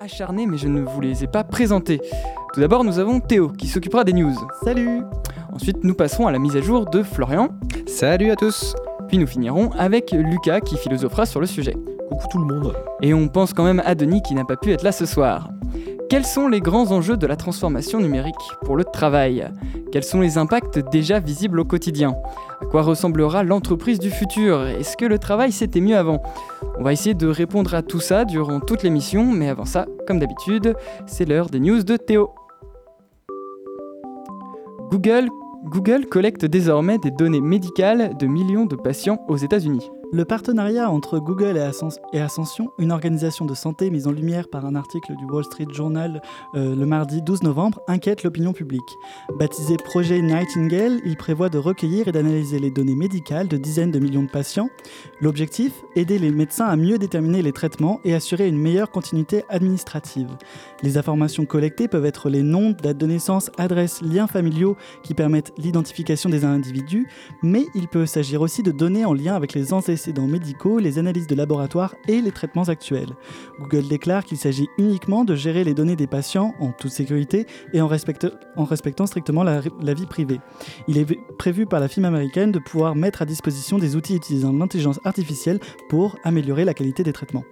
acharnés, mais je ne vous les ai pas présentés. Tout d'abord, nous avons Théo qui s'occupera des news. Salut Ensuite, nous passerons à la mise à jour de Florian. Salut à tous Puis nous finirons avec Lucas qui philosophera sur le sujet. Coucou tout le monde Et on pense quand même à Denis qui n'a pas pu être là ce soir. Quels sont les grands enjeux de la transformation numérique pour le travail? Quels sont les impacts déjà visibles au quotidien? À quoi ressemblera l'entreprise du futur? Est-ce que le travail c'était mieux avant? On va essayer de répondre à tout ça durant toute l'émission, mais avant ça, comme d'habitude, c'est l'heure des news de Théo. Google, Google collecte désormais des données médicales de millions de patients aux États-Unis. Le partenariat entre Google et, Ascens- et Ascension, une organisation de santé mise en lumière par un article du Wall Street Journal euh, le mardi 12 novembre, inquiète l'opinion publique. Baptisé projet Nightingale, il prévoit de recueillir et d'analyser les données médicales de dizaines de millions de patients. L'objectif Aider les médecins à mieux déterminer les traitements et assurer une meilleure continuité administrative. Les informations collectées peuvent être les noms, date de naissance, adresses, liens familiaux qui permettent l'identification des individus, mais il peut s'agir aussi de données en lien avec les antécédents médicaux, les analyses de laboratoire et les traitements actuels. Google déclare qu'il s'agit uniquement de gérer les données des patients en toute sécurité et en, respecte- en respectant strictement la, la vie privée. Il est prévu par la firme américaine de pouvoir mettre à disposition des outils utilisant l'intelligence artificielle pour améliorer la qualité des traitements.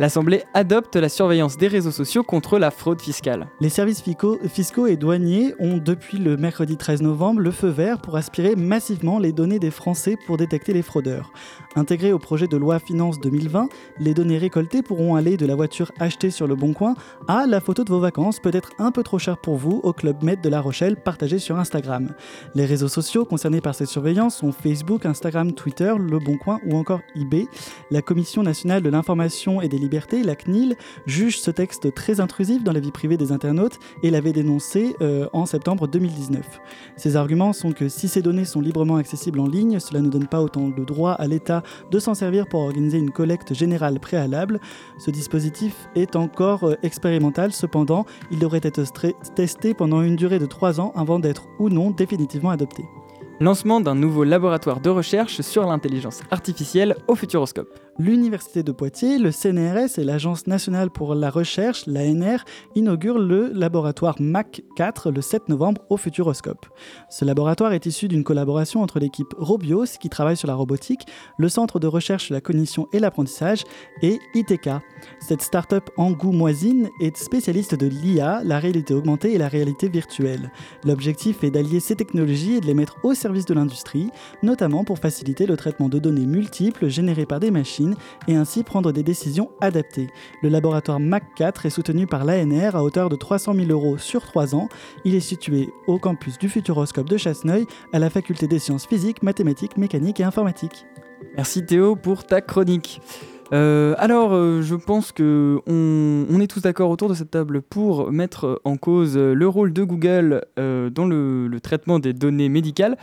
L'Assemblée adopte la surveillance des réseaux sociaux contre la fraude fiscale. Les services fiscaux et douaniers ont depuis le mercredi 13 novembre le feu vert pour aspirer massivement les données des Français pour détecter les fraudeurs. Intégrées au projet de loi Finance 2020, les données récoltées pourront aller de la voiture achetée sur le Bon Coin à la photo de vos vacances peut-être un peu trop chère pour vous au Club Med de La Rochelle partagé sur Instagram. Les réseaux sociaux concernés par cette surveillance sont Facebook, Instagram, Twitter, Le Bon Coin ou encore eBay. La Commission nationale de l'information et des libertés, la CNIL, juge ce texte très intrusif dans la vie privée des internautes et l'avait dénoncé euh, en septembre 2019. Ses arguments sont que si ces données sont librement accessibles en ligne, cela ne donne pas autant de droit à l'État de s'en servir pour organiser une collecte générale préalable. Ce dispositif est encore euh, expérimental, cependant, il devrait être testé pendant une durée de 3 ans avant d'être ou non définitivement adopté. Lancement d'un nouveau laboratoire de recherche sur l'intelligence artificielle au Futuroscope. L'Université de Poitiers, le CNRS et l'Agence nationale pour la recherche, l'ANR, inaugurent le laboratoire MAC 4 le 7 novembre au Futuroscope. Ce laboratoire est issu d'une collaboration entre l'équipe Robios, qui travaille sur la robotique, le Centre de recherche sur la cognition et l'apprentissage, et ITK. Cette start-up angoumoisine est spécialiste de l'IA, la réalité augmentée et la réalité virtuelle. L'objectif est d'allier ces technologies et de les mettre au service de l'industrie, notamment pour faciliter le traitement de données multiples générées par des machines et ainsi prendre des décisions adaptées. Le laboratoire MAC 4 est soutenu par l'ANR à hauteur de 300 000 euros sur 3 ans. Il est situé au campus du Futuroscope de Chasseneuil à la faculté des sciences physiques, mathématiques, mécaniques et informatiques. Merci Théo pour ta chronique. Euh, alors, euh, je pense que on, est tous d'accord autour de cette table pour mettre en cause le rôle de Google euh, dans le traitement des données médicales.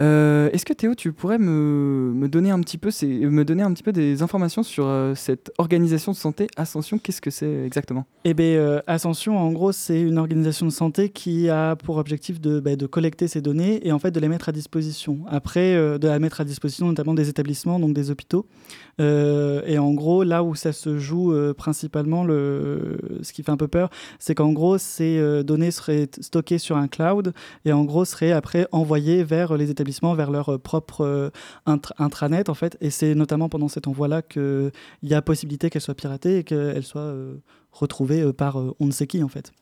Euh, Est-ce que Théo, tu pourrais me, donner un petit peu, me donner un petit peu des informations sur euh, cette organisation de santé Ascension? Qu'est-ce que c'est exactement? Eh bien, euh, Ascension, en gros, c'est une organisation de santé qui a pour objectif de, de collecter ces données et en fait de les mettre à disposition. Après, de la mettre à disposition notamment des établissements, donc des hôpitaux. Et en gros, là où ça se joue principalement, le, ce qui fait un peu peur, c'est qu'en gros, ces données seraient stockées sur un cloud et en gros seraient après envoyées vers les établissements, vers leur euh, propre euh, intra- intranet en fait. Et c'est notamment pendant cet envoi-là qu'il y a possibilité qu'elles soient piratées et qu'elles soient euh, retrouvées euh, par on ne sait qui en fait.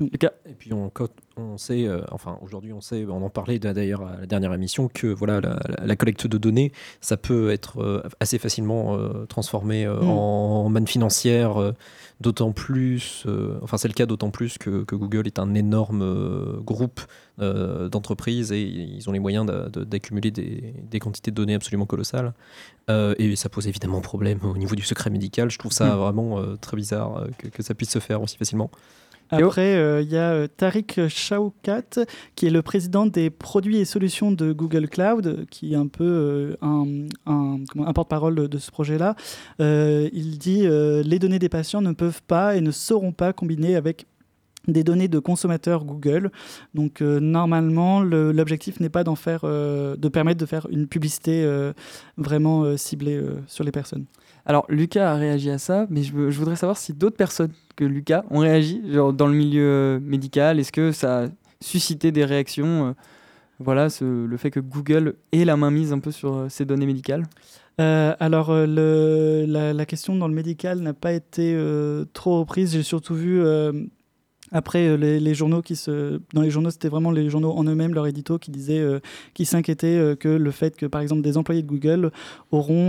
Lucas Et puis on, sait, euh, enfin aujourd'hui on sait, on en parlait d'ailleurs à la dernière émission, que voilà la, collecte de données, ça peut être euh, assez facilement euh, transformé Mm. en manne financière, d'autant plus, enfin c'est le cas d'autant plus que, que Google est un énorme groupe d'entreprises et ils ont les moyens d'accumuler des, des quantités de données absolument colossales. Et ça pose évidemment problème au niveau du secret médical. Je trouve ça Mm. vraiment très bizarre que, que ça puisse se faire aussi facilement. Après, euh, il y a euh, Tariq Shaukat, qui est le président des produits et solutions de Google Cloud, qui est un peu euh, un, porte-parole de ce projet-là. Il dit les données des patients ne peuvent pas et ne seront pas combinées avec des données de consommateurs Google. Donc normalement, le- l'objectif n'est pas de permettre de faire une publicité vraiment ciblée sur les personnes. Alors, Lucas a réagi à ça, mais je, voudrais savoir si d'autres personnes que Lucas ont réagi, genre dans le milieu médical. Est-ce que ça a suscité des réactions Voilà, le fait que Google ait la main mise un peu sur ces données médicales? Alors, la, question dans le médical n'a pas été trop reprise. J'ai surtout vu après, euh, les, journaux qui se, dans les journaux, c'était vraiment les journaux en eux-mêmes, leur édito, qui disaient, euh, qui s'inquiétaient euh, que le fait que, par exemple, des employés de Google auront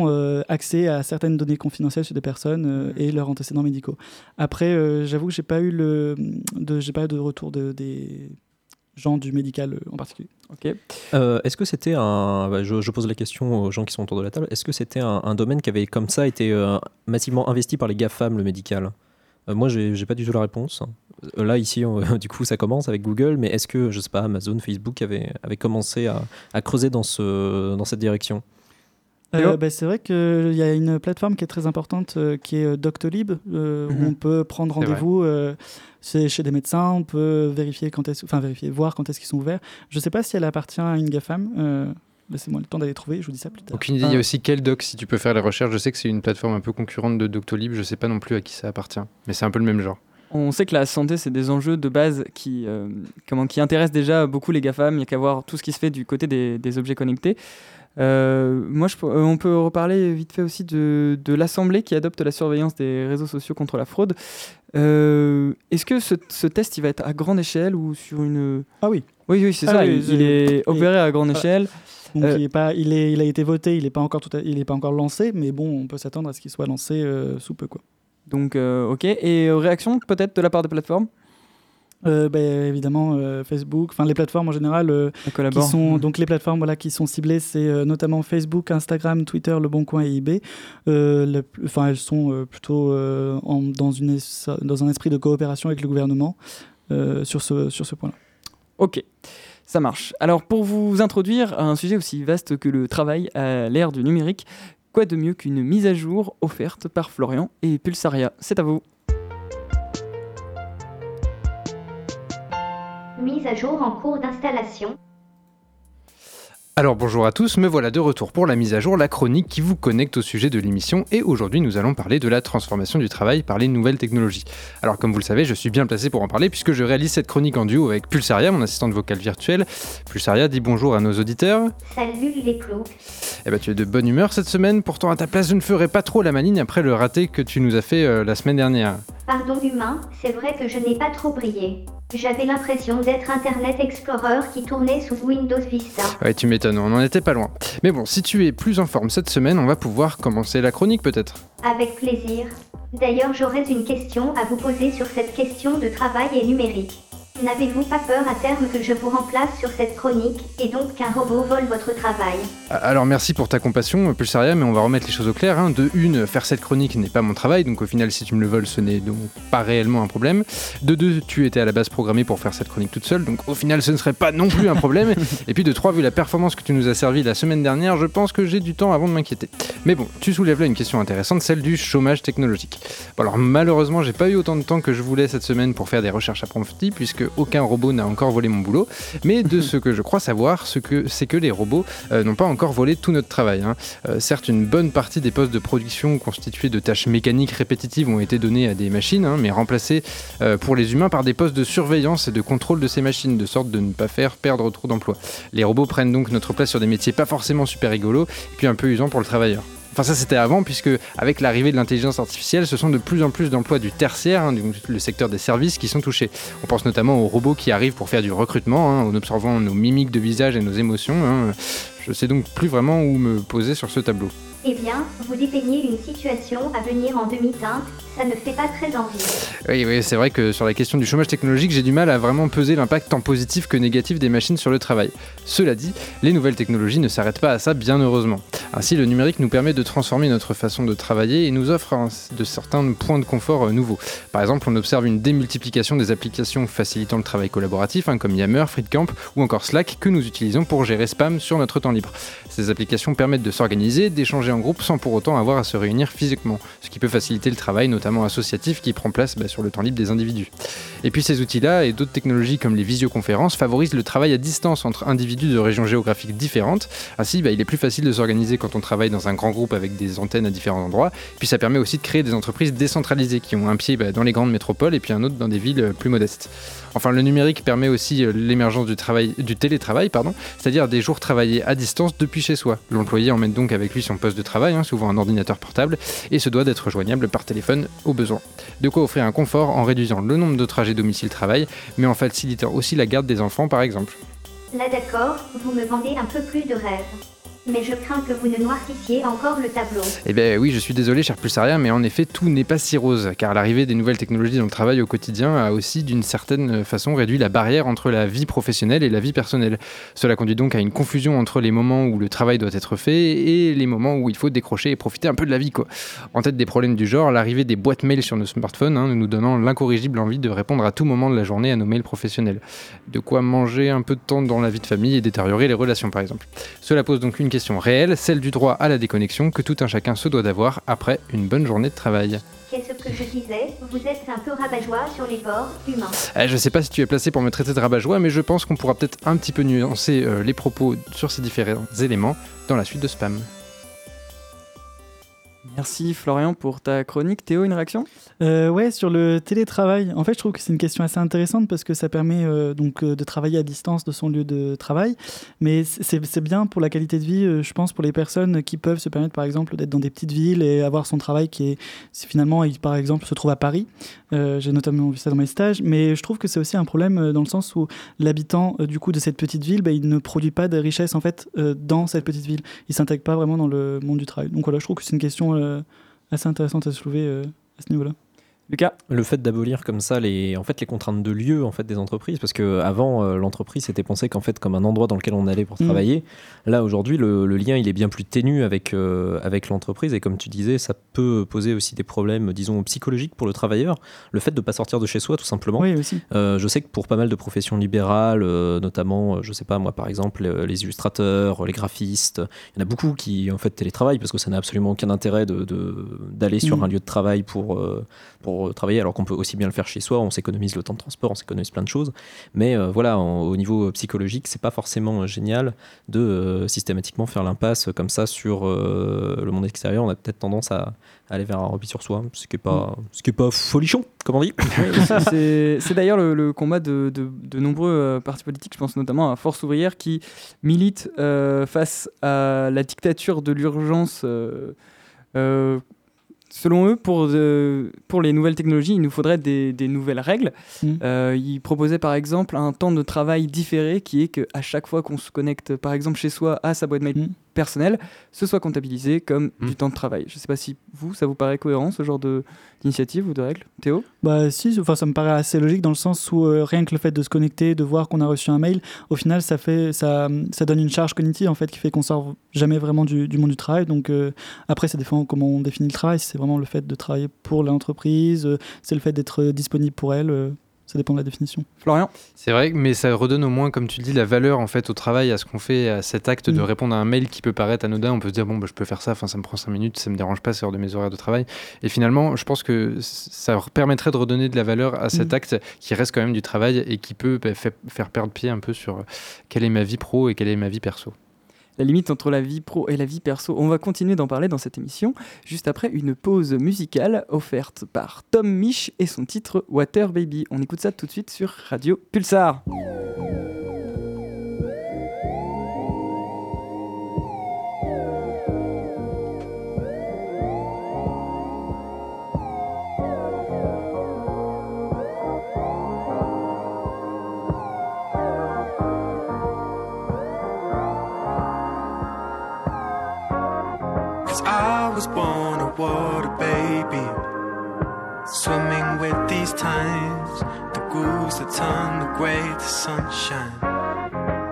accès à certaines données confidentielles sur des personnes et leurs antécédents médicaux. Après, j'avoue que j'ai pas eu le, de, j'ai pas eu de retour de, des gens du médical en particulier. Ok. est-ce que c'était un, bah, je, pose la question aux gens qui sont autour de la table, est-ce que c'était un, un, domaine qui avait comme ça été massivement investi par les GAFAM, le médical? Moi, j'ai pas du tout la réponse. Euh, là, ici, du coup, ça commence avec Google, mais est-ce que, je sais pas, Amazon, Facebook avait, avait commencé à, creuser dans, ce, dans cette direction? Euh, bah, c'est vrai qu'il y a une plateforme qui est très importante euh, qui est Doctolib, où mhm. on peut prendre rendez-vous c'est chez des médecins, on peut vérifier quand est enfin vérifier, voir quand est-ce qu'ils sont ouverts. Je ne sais pas si elle appartient à une GAFAM. Laissez-moi le temps d'aller trouver, je vous dis ça plus tard. Aucune idée. Il y a aussi Keldoc, si tu peux faire les recherches. Je sais que c'est une plateforme un peu concurrente de Doctolib. Je ne sais pas non plus à qui ça appartient. Mais c'est un peu le même genre. On sait que la santé, c'est des enjeux de base qui, euh, comment, qui intéressent déjà beaucoup les GAFAM. Il n'y a qu'à voir tout ce qui se fait du côté des, objets connectés. Euh, moi, je, euh, on peut reparler vite fait aussi de, de l'Assemblée qui adopte la surveillance des réseaux sociaux contre la fraude. Est-ce que ce, test, il va être à grande échelle ou sur une... Ah oui. Oui, oui, c'est ah ça. il, est opéré à grande échelle. Donc il, est pas, il, est, il a été voté, il n'est pas, encore il est pas encore lancé, mais bon, on peut s'attendre à ce qu'il soit lancé sous peu. Quoi. Donc, euh, ok. Et euh, réaction peut-être de la part des plateformes? Euh, ben, évidemment Facebook, enfin les plateformes en général qui sont donc les plateformes voilà qui sont ciblées c'est notamment Facebook, Instagram, Twitter, Le Bon Coin et eBay. Enfin elles sont plutôt en, dans une dans un esprit de coopération avec le gouvernement sur ce sur ce point-là. Ok. Ça marche. Alors pour vous introduire à un sujet aussi vaste que le travail à l'ère du numérique, Quoi de mieux qu'une mise à jour offerte par Florian et Pulsaria? C'est à vous. Mise à jour en cours d'installation. Alors bonjour à tous, me voilà de retour pour la mise à jour, la chronique qui vous connecte au sujet de l'émission et aujourd'hui nous allons parler de la transformation du travail par les nouvelles technologies. Alors comme vous le savez, je suis bien placé pour en parler puisque je réalise cette chronique en duo avec Pulsaria, mon assistante vocale virtuelle. Pulsaria, dis bonjour à nos auditeurs. Salut les clous. Eh ben tu es de bonne humeur cette semaine, pourtant à ta place je ne ferai pas trop la maligne après le raté que tu nous as fait euh, la semaine dernière. Pardon humain, c'est vrai que je n'ai pas trop brillé. J'avais l'impression d'être Internet Explorer qui tournait sous Windows Vista. Ouais, tu m'étonnes, on n'en était pas loin. Mais bon, si tu es plus en forme cette semaine, on va pouvoir commencer la chronique peut-être. Avec plaisir. D'ailleurs, j'aurais une question à vous poser sur cette question de travail et numérique. N'avez-vous pas peur à terme que je vous remplace sur cette chronique et donc qu'un robot vole votre travail ah, Alors merci pour ta compassion, Pulsaria, mais on va remettre les choses au clair. Hein. De une, faire cette chronique n'est pas mon travail, donc au final, si tu me le voles, ce n'est donc pas réellement un problème. De deux, tu étais à la base programmé pour faire cette chronique toute seule, donc au final, ce ne serait pas non plus un problème. et puis de trois, vu la performance que tu nous as servi la semaine dernière, je pense que j'ai du temps avant de m'inquiéter. Mais bon, tu soulèves là une question intéressante, celle du chômage technologique. Bon, alors malheureusement, j'ai pas eu autant de temps que je voulais cette semaine pour faire des recherches approfondies, puisque aucun robot n'a encore volé mon boulot, mais de ce que je crois savoir, c'est que, que les robots euh, n'ont pas encore volé tout notre travail. Hein. Euh, certes, une bonne partie des postes de production constitués de tâches mécaniques répétitives ont été donnés à des machines, hein, mais remplacés euh, pour les humains par des postes de surveillance et de contrôle de ces machines, de sorte de ne pas faire perdre trop d'emplois. Les robots prennent donc notre place sur des métiers pas forcément super rigolos, et puis un peu usants pour le travailleur. Enfin ça c'était avant puisque avec l'arrivée de l'intelligence artificielle, ce sont de plus en plus d'emplois du tertiaire, hein, le secteur des services qui sont touchés. On pense notamment aux robots qui arrivent pour faire du recrutement, hein, en observant nos mimiques de visage et nos émotions. Hein. Je sais donc plus vraiment où me poser sur ce tableau. Eh bien, vous dépeignez une situation à venir en demi-teinte, ne fait pas très envie. Oui, oui c'est vrai que sur la question du chômage technologique, j'ai du mal à vraiment peser l'impact tant positif que négatif des machines sur le travail. Cela dit, les nouvelles technologies ne s'arrêtent pas à ça, bien heureusement. Ainsi, le numérique nous permet de transformer notre façon de travailler et nous offre de certains points de confort euh, nouveaux. Par exemple, on observe une démultiplication des applications facilitant le travail collaboratif, hein, comme Yammer, FreeCamp ou encore Slack, que nous utilisons pour gérer spam sur notre temps libre. Ces applications permettent de s'organiser, d'échanger en groupe sans pour autant avoir à se réunir physiquement, ce qui peut faciliter le travail, notamment associatif, qui prend place bah, sur le temps libre des individus. Et puis ces outils-là et d'autres technologies comme les visioconférences favorisent le travail à distance entre individus de régions géographiques différentes. Ainsi, bah, il est plus facile de s'organiser quand on travaille dans un grand groupe avec des antennes à différents endroits. Puis ça permet aussi de créer des entreprises décentralisées qui ont un pied bah, dans les grandes métropoles et puis un autre dans des villes plus modestes. Enfin, le numérique permet aussi euh, l'émergence du, du télétravail, c'est-à-dire des jours travaillés à distance depuis chez soi. L'employé emmène donc avec lui son poste de travail, hein, souvent un ordinateur portable, et se doit d'être joignable par téléphone au besoin. De quoi offrir un confort en réduisant le nombre de trajets domicile-travail, mais en facilitant aussi la garde des enfants par exemple. Là d'accord, vous me vendez un peu plus de rêve mais je crains que vous ne noircissiez encore le tableau. Eh bien oui, je suis désolé, cher Pulsaria, mais en effet, tout n'est pas si rose, car l'arrivée des nouvelles technologies dans le travail au quotidien a aussi, d'une certaine façon, réduit la barrière entre la vie professionnelle et la vie personnelle. Cela conduit donc à une confusion entre les moments où le travail doit être fait et les moments où il faut décrocher et profiter un peu de la vie. Quoi. En tête des problèmes du genre, l'arrivée des boîtes mail sur nos smartphones, hein, nous donnant l'incorrigible envie de répondre à tout moment de la journée à nos mails professionnels. De quoi manger un peu de temps dans la vie de famille et détériorer les relations, par exemple. Cela pose donc une question réelle, celle du droit à la déconnexion que tout un chacun se doit d'avoir après une bonne journée de travail. Qu'est-ce que je disais Vous êtes un peu rabat-joie sur les bords humains. Eh, je sais pas si tu es placé pour me traiter de rabat-joie, mais je pense qu'on pourra peut-être un petit peu nuancer euh, les propos sur ces différents éléments dans la suite de Spam. Merci Florian pour ta chronique. Théo, une réaction? Euh, Ouais, sur le télétravail. En fait, je trouve que c'est une question assez intéressante parce que ça permet euh, donc euh, de travailler à distance de son lieu de travail. Mais c'est bien pour la qualité de vie, euh, je pense, pour les personnes qui peuvent se permettre, par exemple, d'être dans des petites villes et avoir son travail qui est, si finalement, il, par exemple, se trouve à Paris. J'ai notamment vu ça dans mes stages. Mais je trouve que c'est aussi un problème dans le sens où l'habitant du coup de cette petite ville, bah, il ne produit pas de richesse en fait dans cette petite ville. Il s'intègre pas vraiment dans le monde du travail. Donc voilà, je trouve que c'est une question assez intéressante à soulever euh, à ce niveau-là. Lucas Le fait d'abolir comme ça les, en fait, les contraintes de lieu en fait, des entreprises, parce qu'avant, euh, l'entreprise était pensée qu'en fait, comme un endroit dans lequel on allait pour Mm. travailler. Là, aujourd'hui, le, le lien il est bien plus ténu avec, euh, avec l'entreprise. Et comme tu disais, ça peut poser aussi des problèmes, disons, psychologiques pour le travailleur. Le fait de ne pas sortir de chez soi, tout simplement. Oui, aussi. Euh, je sais que pour pas mal de professions libérales, euh, notamment, je sais pas moi, par exemple, euh, les illustrateurs, les graphistes, il y en a beaucoup qui en fait télétravaillent parce que ça n'a absolument aucun intérêt de- de- d'aller sur Mm. un lieu de travail pour, euh, pour euh, travailler, alors qu'on peut aussi bien le faire chez soi. On s'économise le temps de transport, on s'économise plein de choses. Mais euh, voilà, en- au niveau psychologique, c'est pas forcément euh, génial de euh, systématiquement faire l'impasse comme ça sur euh, le monde extérieur. On a peut-être tendance à, à aller vers un repli sur soi, ce qui est pas, ce qui est pas folichon, comme on dit. C'est c'est d'ailleurs le, le combat de, de- de nombreux euh, partis politiques, je pense notamment à Force ouvrière, qui milite euh, face à la dictature de l'urgence. euh, euh, selon eux, pour, euh, pour les nouvelles technologies, il nous faudrait des, des nouvelles règles. Mm. Euh, ils proposaient par exemple un temps de travail différé qui est qu'à chaque fois qu'on se connecte, par exemple chez soi, à sa boîte mail Mm. Personnelle, ce soit comptabilisé comme Mm. du temps de travail. Je ne sais pas si vous, ça vous paraît cohérent, ce genre de- d'initiative ou de règle Théo? Bah si, enfin ça me paraît assez logique dans le sens où euh, rien que le fait de se connecter, de voir qu'on a reçu un mail, au final ça fait ça, ça donne une charge cognitive en fait qui fait qu'on sort jamais vraiment du, du monde du travail. Donc euh, après ça dépend comment on définit le travail. C'est vraiment le fait de travailler pour l'entreprise, euh, c'est le fait d'être disponible pour elle. Ça dépend de la définition. Florian C'est vrai, mais ça redonne au moins, comme tu dis, la valeur en fait au travail, à ce qu'on fait, à cet acte de Mm. répondre à un mail qui peut paraître anodin. On peut se dire bon, bah, je peux faire ça, enfin ça me prend 5 minutes, ça me dérange pas, c'est hors de mes horaires de travail. Et finalement, je pense que ça permettrait de redonner de la valeur à cet Mm. acte qui reste quand même du travail et qui peut bah, fa- faire perdre pied un peu sur euh, quelle est ma vie pro et quelle est ma vie perso. La limite entre la vie pro et la vie perso. On va continuer d'en parler dans cette émission, juste après une pause musicale offerte par Tom Mich et son titre Water Baby. On écoute ça tout de suite sur Radio Pulsar. Was born a water baby. Swimming with these times, the grooves that turn the gray to sunshine.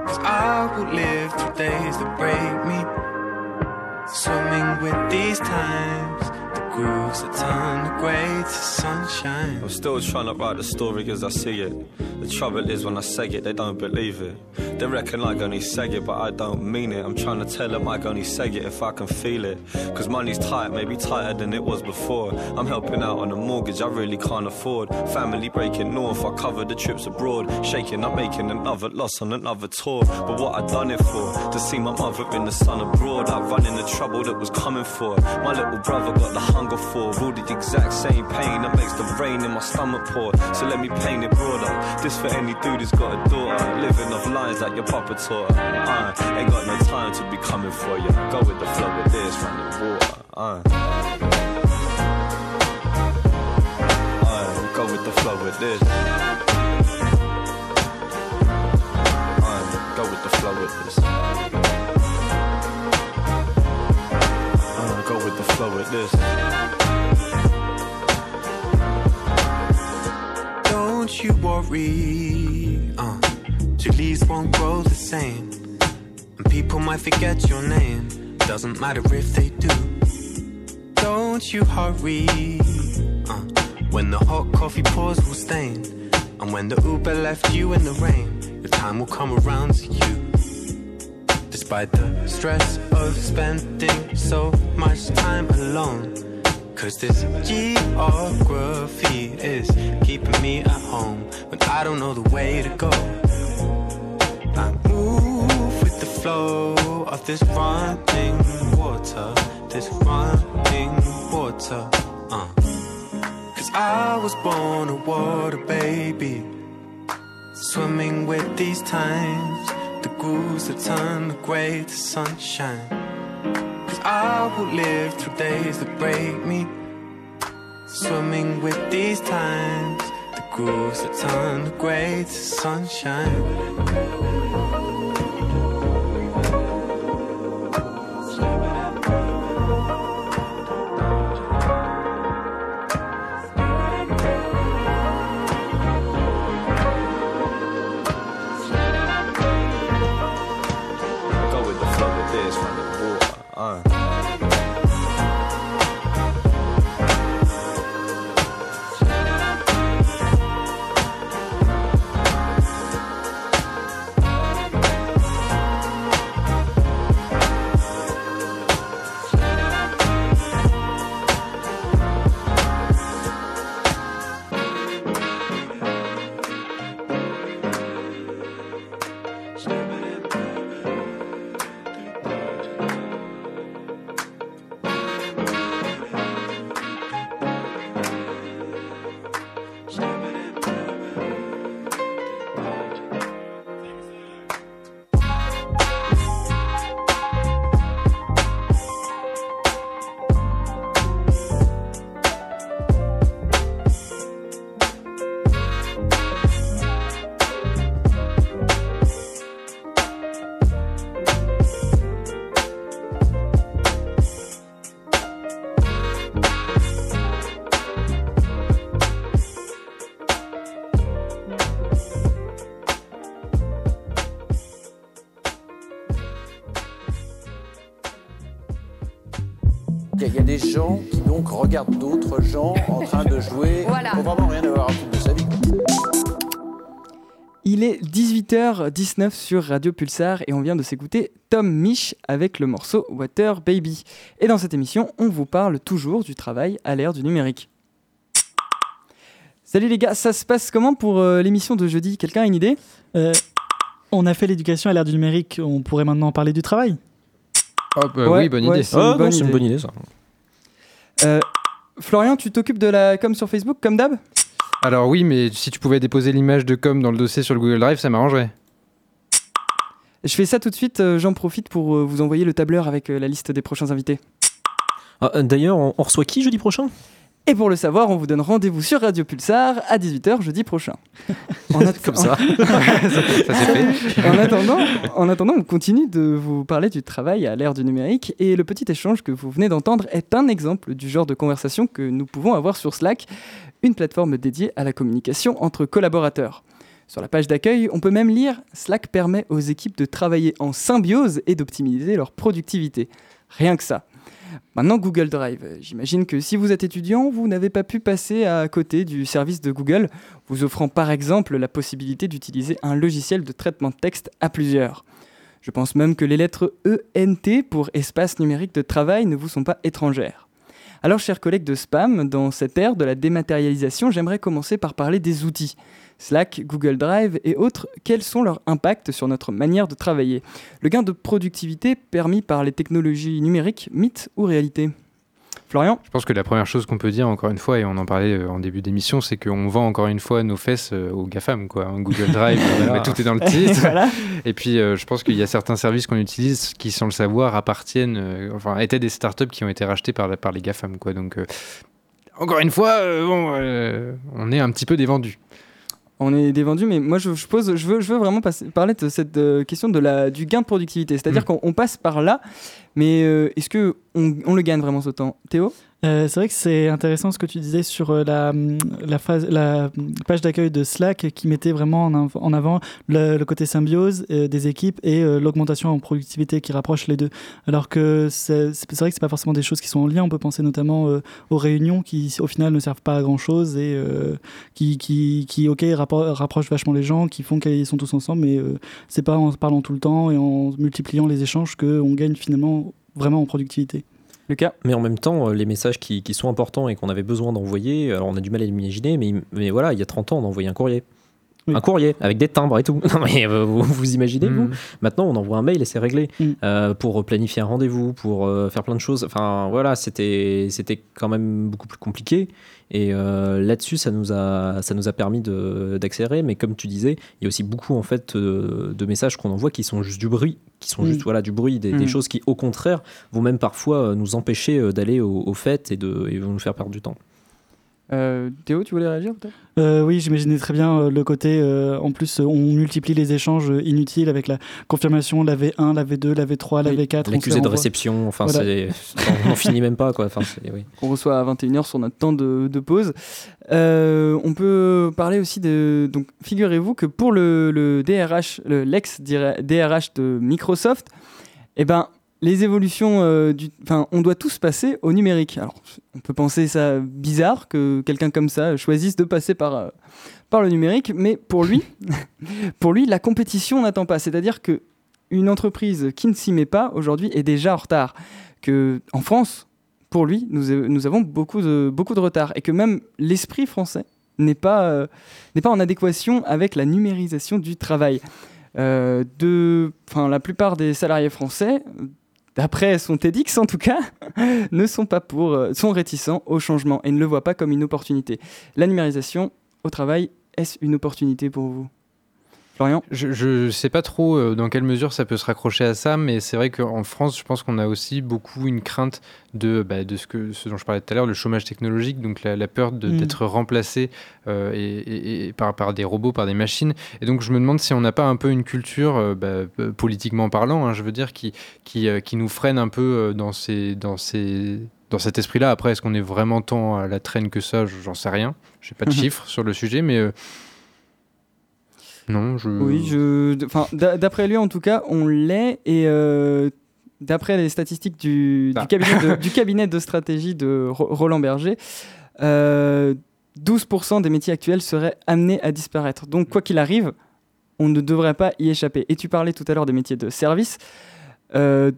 Cause I will live through days that break me. Swimming with these times, the grooves that turn the grey to sunshine. I'm still trying to write the story as I see it. The trouble is when I say it, they don't believe it. They reckon I only say it, but I don't mean it. I'm trying to tell them I only say it if I can feel it. Cause money's tight, maybe tighter than it was before. I'm helping out on a mortgage I really can't afford. Family breaking north, I cover the trips abroad. Shaking, I'm making another loss on another tour. But what I done it for? To see my mother in the sun abroad. I run in the trouble that was coming for. My little brother got the hunger for. All the exact same pain that makes the rain in my stomach pour. So let me paint it broader. This for any dude who's got a daughter. Living off lines like your papa taught. Uh, ain't got no time to be coming for you. Go with the flow with this, run the water. Uh. Uh, go with the flow with this. Uh, go with the flow with this. Uh, go with the flow with this. Don't you worry, two leaves won't grow the same. And people might forget your name, doesn't matter if they do. Don't you hurry, uh, when the hot coffee pours will stain. And when the Uber left you in the rain, your time will come around to you. Despite the stress of spending so much time alone. Cause this geography is keeping me at home when I don't know the way to go. This running water, this running water. Uh. Cause I was born a water baby, swimming with these times, the grooves that turn the gray to sunshine. Cause I will live through days that break me. Swimming with these times, the grooves that turn the gray to sunshine. D'autres gens en train de jouer. Voilà. Faut vraiment rien avoir à foutre de sa vie. Il est 18h19 sur Radio Pulsar et on vient de s'écouter Tom Mich avec le morceau Water Baby. Et dans cette émission, on vous parle toujours du travail à l'ère du numérique. Salut les gars, ça se passe comment pour euh, l'émission de jeudi? Quelqu'un a une idée? Euh, on a fait l'éducation à l'ère du numérique, on pourrait maintenant parler du travail? Oh, bah Ouais, oui, bonne ouais, idée. c'est une Ah, une bonne idée ça. Euh, Florian, tu t'occupes de la com sur Facebook comme d'hab? Alors oui, mais si tu pouvais déposer l'image de com dans le dossier sur le Google Drive, ça m'arrangerait. Je fais ça tout de suite, euh, j'en profite pour euh, vous envoyer le tableur avec euh, la liste des prochains invités. Ah, D'ailleurs, on, on reçoit qui jeudi prochain? Et pour le savoir, on vous donne rendez-vous sur Radio Pulsar à 18h jeudi prochain. En Comme ça. Ça fait. en attendant, en attendant, on continue de vous parler du travail à l'ère du numérique et le petit échange que vous venez d'entendre est un exemple du genre de conversation que nous pouvons avoir sur Slack, une plateforme dédiée à la communication entre collaborateurs. Sur la page d'accueil, on peut même lire Slack permet aux équipes de travailler en symbiose et d'optimiser leur productivité. Rien que ça. Maintenant, Google Drive. J'imagine que si vous êtes étudiant, vous n'avez pas pu passer à côté du service de Google, vous offrant par exemple la possibilité d'utiliser un logiciel de traitement de texte à plusieurs. Je pense même que les lettres ENT pour espace numérique de travail ne vous sont pas étrangères. Alors, chers collègues de Spam, dans cette ère de la dématérialisation, j'aimerais commencer par parler des outils. Slack, Google Drive et autres, quels sont leurs impacts sur notre manière de travailler? Le gain de productivité permis par les technologies numériques, mythe ou réalité Florian Je pense que la première chose qu'on peut dire, encore une fois, et on en parlait euh, en début d'émission, c'est qu'on vend encore une fois nos fesses euh, aux GAFAM, quoi. Google Drive, mais tout est dans le titre. Voilà. Et puis, euh, je pense qu'il y a certains services qu'on utilise qui, sans le savoir, appartiennent, euh, enfin, étaient des startups qui ont été rachetées par, la- par les GAFAM, quoi. Donc, euh, encore une fois, euh, bon, euh, on est un petit peu des vendus. On est des vendus, mais moi je, je pose, je veux, je veux vraiment passer- parler de cette euh, question de la, du gain de productivité. C'est-à-dire Mm. qu'on on passe par là, mais euh, est-ce que on, le gagne vraiment ce temps? Théo? Euh, c'est vrai que c'est intéressant ce que tu disais sur euh, la, page d'accueil de Slack qui mettait vraiment en, av- en avant le, côté symbiose des équipes et l'augmentation en productivité qui rapproche les deux. Alors que c'est vrai que c'est pas forcément des choses qui sont en lien. On peut penser notamment aux réunions qui au final ne servent pas à grand chose et qui, ok rappro- rapprochent vachement les gens, qui font qu'ils sont tous ensemble, mais c'est pas en parlant tout le temps et en multipliant les échanges qu'on gagne finalement vraiment en productivité. Lucas Mais en même temps, euh, les messages qui, qui sont importants et qu'on avait besoin d'envoyer, alors on a du mal à l'imaginer, mais, mais voilà, il y a 30 ans, on envoyait un courrier. Oui. Un courrier avec des timbres et tout. Non, mais euh, vous, vous imaginez, vous Mm. Maintenant, on envoie un mail et c'est réglé. Mm. Euh, pour planifier un rendez-vous, pour euh, faire plein de choses. Enfin, voilà, c'était c'était quand même beaucoup plus compliqué. Et euh, là-dessus, ça nous a ça nous a permis de- d'accélérer. Mais comme tu disais, il y a aussi beaucoup en fait de messages qu'on envoie qui sont juste du bruit, qui sont Mm. juste voilà du bruit, des, des Mm. choses qui au contraire vont même parfois euh, nous empêcher euh, d'aller au, au fait et de et vont nous faire perdre du temps. Euh, Théo, tu voulais réagir peut-être? Euh, oui, j'imaginais très bien euh, le côté. euh, en plus, euh, on multiplie les échanges euh, inutiles avec la confirmation, la V1, la V2, la V3, la Oui, V4. on se L'accusé de réception, enfin Voilà. c'est on n'en finit même pas quoi. Enfin, oui. qu'on reçoit à 21h sur notre temps de, de pause. Euh, on peut parler aussi de... Donc, figurez-vous que pour le, le DRH, le- l'ex-DRH de Microsoft, eh ben, les évolutions, euh, enfin, on doit tous passer au numérique. Alors, on peut penser ça bizarre que quelqu'un comme ça choisisse de passer par, euh, par le numérique, mais pour lui, pour lui, la compétition n'attend pas. C'est-à-dire que une entreprise qui ne s'y met pas aujourd'hui est déjà en retard. Que en France, pour lui, nous, nous avons beaucoup de, beaucoup de retard et que même l'esprit français n'est pas, euh, pas en adéquation avec la numérisation du travail. Euh, de, la plupart des salariés français, d'après son TEDx en tout cas, ne sont pas pour, euh, sont réticents au changement et ne le voient pas comme une opportunité. La numérisation au travail, est-ce une opportunité pour vous? Florian Je ne sais pas trop euh, dans quelle mesure ça peut se raccrocher à ça, mais c'est vrai qu'en France, je pense qu'on a aussi beaucoup une crainte de, bah, de ce, que, ce dont je parlais tout à l'heure, le chômage technologique, donc la, la peur Mm. d'être remplacé euh, et, et- et par, par des robots, par des machines. Et donc je me demande si on n'a pas un peu une culture, euh, bah, politiquement parlant, hein, je veux dire, qui, qui, euh, qui nous freine un peu dans, ces, dans, ces, dans cet esprit-là. Après, est-ce qu'on est vraiment tant à la traîne que ça? J'en sais rien. Je n'ai pas de chiffres sur le sujet, mais... euh, non, je... Oui, je, enfin, d'a- d'après lui en tout cas, on l'est et euh, d'après les statistiques du, Ah. du, cabinet de, du cabinet de stratégie de Ro- Roland Berger, euh, 12% des métiers actuels seraient amenés à disparaître. Donc quoi qu'il arrive, on ne devrait pas y échapper. Et tu parlais tout à l'heure des métiers de service. Euh,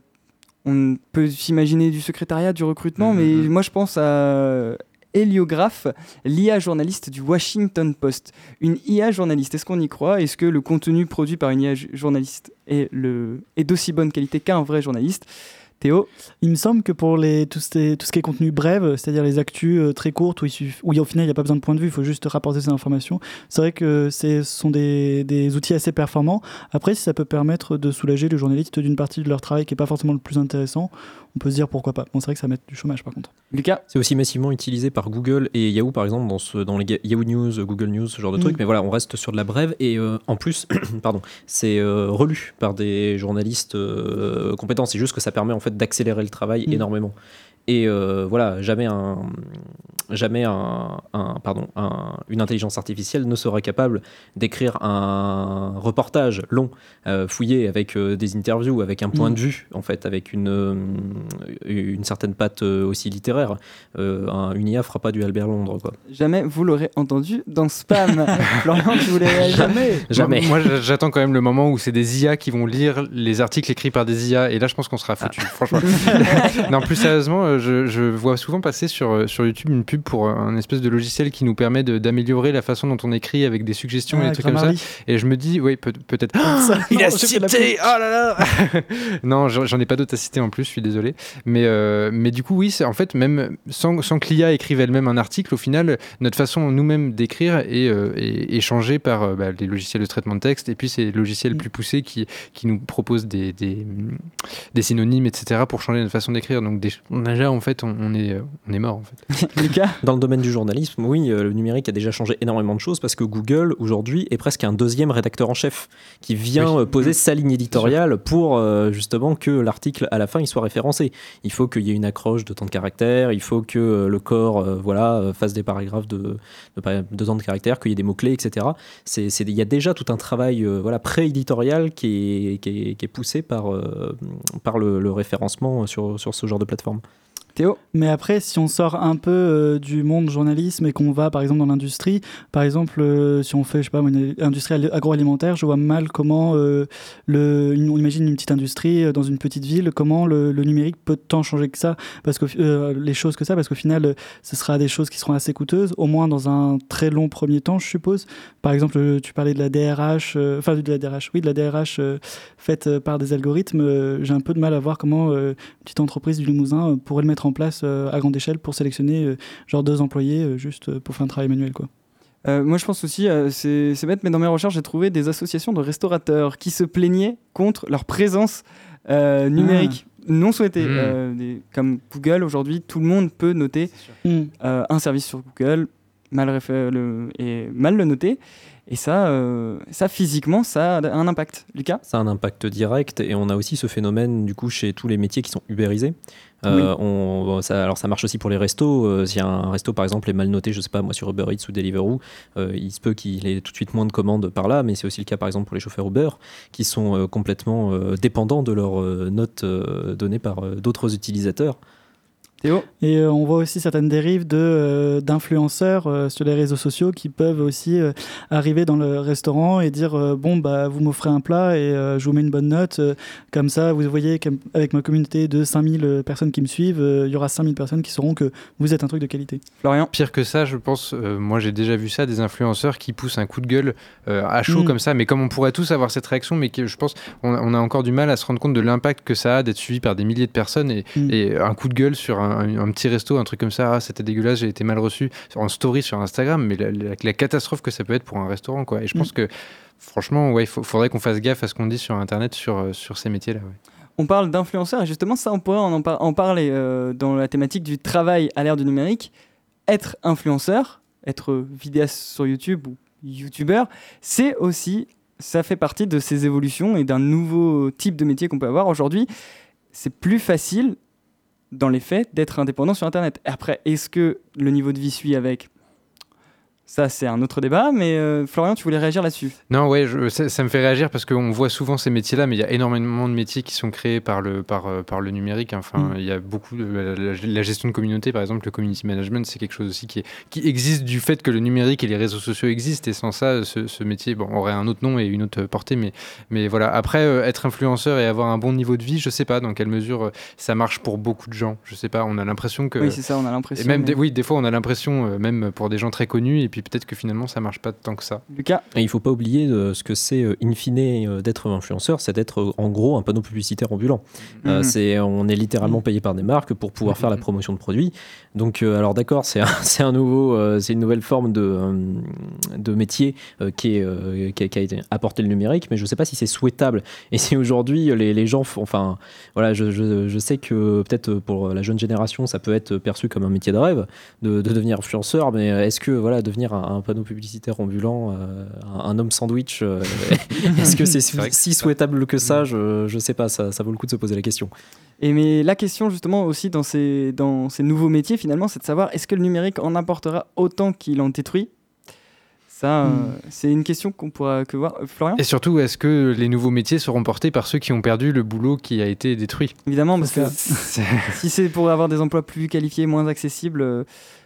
on peut s'imaginer du secrétariat, du recrutement, Mhm. mais moi je pense à Héliographe, l'IA journaliste du Washington Post. Une IA journaliste, est-ce qu'on y croit? Est-ce que le contenu produit par une IA journaliste est, le- d'aussi bonne qualité qu'un vrai journaliste? Théo? Il me semble que pour les, tout, ce, tout ce qui est contenu bref, c'est-à-dire les actus euh, très courtes où, il où au final il n'y a pas besoin de point de vue, il faut juste rapporter ces informations, c'est vrai que ce sont des, des outils assez performants. Après, si ça peut permettre de soulager les journalistes d'une partie de leur travail qui n'est pas forcément le plus intéressant, on peut se dire pourquoi pas. Bon, c'est vrai que ça met du chômage par contre. Lucas C'est aussi massivement utilisé par Google et Yahoo par exemple dans, ce, dans les Yahoo News, Google News, ce genre de Mm. trucs. Mais voilà, on reste sur de la brève et euh, en plus, pardon, c'est euh, relu par des journalistes euh, compétents. C'est juste que ça permet en fait d'accélérer le travail Mm. énormément. Et euh, voilà, jamais un, jamais un, un- pardon, un- une intelligence artificielle ne sera capable d'écrire un reportage long, euh, fouillé avec euh, des interviews, avec un point Mm. de vue, en fait, avec une, euh, une certaine patte euh, aussi littéraire. Euh, un- une IA fera pas du Albert Londres, quoi. Jamais vous l'aurez entendu dans Spam. Florian, tu voulais Jamais. Jamais. Moi, moi, j'attends quand même le moment où c'est des IA qui vont lire les articles écrits par des IA. Et là, je pense qu'on sera foutu, franchement. non, plus sérieusement, euh, je, je vois souvent passer sur, euh, sur YouTube une pub pour euh, un espèce de logiciel qui nous permet de- d'améliorer la façon dont on écrit avec des suggestions et Ah, des trucs comme ça. Et je me dis, oui, peut- peut-être. Ça, Il non, a cité Oh là là Non, j'en j'en ai pas d'autres à citer en plus, je suis désolé. Mais, euh, mais du coup, oui, c'est en fait, même sans, sans que l'IA écrive elle-même un article, au final, notre façon nous-mêmes d'écrire est, euh, est, est changée par euh, bah, les logiciels de traitement de texte et puis ces logiciels plus poussés qui, qui nous proposent des, des, des synonymes, etc., pour changer notre façon d'écrire. Donc, des- on a déjà, en fait, on, on est, euh, on est mort, en fait. Lucas Dans le domaine du journalisme, oui, euh, le numérique a déjà changé énormément de choses parce que Google, aujourd'hui, est presque un deuxième rédacteur en chef qui vient Oui. euh, poser Mm. sa ligne éditoriale pour euh, justement que l'article, à la fin, il soit référencé. Il faut qu'il y ait une accroche de temps de caractère, il faut que euh, le corps euh, voilà, fasse des paragraphes de, de, de temps de caractère, qu'il y ait des mots-clés, etc. C'est, c'est- il y a déjà tout un travail euh, voilà, pré-éditorial qui est, qui, est, qui est poussé par, euh, par le, le référencement sur, sur ce genre de plateforme. Théo Mais après, si on sort un peu euh, du monde journalisme et qu'on va par exemple dans l'industrie, par exemple, euh, si on fait, je sais pas, une industrie ali- agroalimentaire, je vois mal comment, euh, on imagine une petite industrie dans une petite ville, comment le, le numérique peut tant changer que ça, parce que les choses que ça, parce qu'au final, ce sera des choses qui seront assez coûteuses, au moins dans un très long premier temps, je suppose. Par exemple, tu parlais de la DRH, enfin de la DRH, oui, de la DRH faite par des algorithmes. J'ai un peu de mal à voir comment une petite entreprise du Limousin pourrait le mettre en place euh, à grande échelle pour sélectionner euh, genre deux employés euh, juste euh, pour faire un travail manuel quoi. Euh, moi, je pense aussi, euh, c'est bête, mais dans mes recherches, j'ai trouvé des associations de restaurateurs qui se plaignaient contre leur présence euh, numérique non souhaitée. Mm. Euh, des- comme Google, aujourd'hui, tout le monde peut noter Hmm. euh, un service sur Google, mal le, et mal le noter. Et ça, euh, ça, physiquement, ça a un impact. Lucas? Ça a un impact direct et on a aussi ce phénomène du coup chez tous les métiers qui sont ubérisés. Euh, alors ça marche aussi pour les restos. Euh, si un resto par exemple est mal noté, je sais pas moi sur Uber Eats ou Deliveroo, euh, il se peut qu'il ait tout de suite moins de commandes par là, mais c'est aussi le cas par exemple pour les chauffeurs Uber qui sont complètement dépendants de leurs notes données par d'autres utilisateurs. Théo Et euh, on voit aussi certaines dérives de, euh, d'influenceurs euh, sur les réseaux sociaux qui peuvent aussi euh, arriver dans le restaurant et dire euh, bon bah vous m'offrez un plat et euh, je vous mets une bonne note euh, comme ça vous voyez qu'avec ma communauté de 5000 personnes qui me suivent euh, il y aura 5000 personnes qui sauront que vous êtes un truc de qualité. Florian Pire que ça, je pense, euh, moi j'ai déjà vu ça, des influenceurs qui poussent un coup de gueule euh, à chaud Mm. comme ça, mais comme on pourrait tous avoir cette réaction, mais que je pense on, on a encore du mal à se rendre compte de l'impact que ça a d'être suivi par des milliers de personnes et, Mm. et un coup de gueule sur un, un petit resto, un truc comme ça, ah, c'était dégueulasse, j'ai été mal reçu, en story sur Instagram, mais la, la- la catastrophe que ça peut être pour un restaurant, quoi. Et je Mm. pense que franchement, ouais, il faudrait qu'on fasse gaffe à ce qu'on dit sur Internet sur, euh, sur ces métiers-là. ouais. On parle d'influenceurs et justement ça on pourrait en, en par- en parler euh, dans la thématique du travail à l'ère du numérique. Être influenceur, être vidéaste sur YouTube ou youtubeur, c'est aussi, ça fait partie de ces évolutions et d'un nouveau type de métier qu'on peut avoir aujourd'hui. C'est plus facile dans les faits d'être indépendant sur Internet. Après, est-ce que le niveau de vie suit avec ça, c'est un autre débat, mais euh, Florian, tu voulais réagir là-dessus. Non, ouais, je- ça, ça me fait réagir parce qu'on voit souvent ces métiers-là, mais il y a énormément de métiers qui sont créés par le, par, euh, par le numérique. Enfin, Mm. il y a beaucoup de la, la- la gestion de communauté, par exemple, le community management, c'est quelque chose aussi qui, est- qui existe du fait que le numérique et les réseaux sociaux existent. Et sans ça, ce, ce métier bon, aurait un autre nom et une autre portée. Mais, mais voilà, après, euh, être influenceur et avoir un bon niveau de vie, je sais pas dans quelle mesure euh, ça marche pour beaucoup de gens. Je sais pas, on a l'impression que. oui, c'est ça, on a et l'impression. même, mais- des- oui, des fois, on a l'impression, même pour des gens très connus, et puis peut-être que finalement, ça marche pas tant que ça. Lucas, Et il faut pas oublier euh, ce que c'est euh, in fine euh, d'être influenceur, c'est d'être en gros un panneau publicitaire ambulant. Euh, Mhm. c'est, on est littéralement payé par des marques pour pouvoir faire la promotion de produits. Donc, euh, alors d'accord, c'est un, c'est un nouveau, euh, c'est une nouvelle forme de, euh, de métier euh, qui, est, euh, qui, a, qui a été apporté le numérique, mais je ne sais pas si c'est souhaitable. Et si aujourd'hui les, les gens, font, enfin, voilà, je, je, je sais que peut-être pour la jeune génération, ça peut être perçu comme un métier de rêve de, de devenir influenceur, mais est-ce que voilà, devenir un, un panneau publicitaire ambulant, euh, un, un homme sandwich. euh, Est-ce que c'est si souhaitable que ça? Je, je sais pas, ça, ça vaut le coup de se poser la question. Et mais la question justement aussi dans ces, dans ces nouveaux métiers finalement, c'est de savoir est-ce que le numérique en apportera autant qu'il en détruit? Ça, euh, Hmm. c'est une question qu'on pourra que voir. Florian? Et surtout, est-ce que les nouveaux métiers seront portés par ceux qui ont perdu le boulot qui a été détruit? Évidemment, parce que si c'est pour avoir des emplois plus qualifiés, moins accessibles.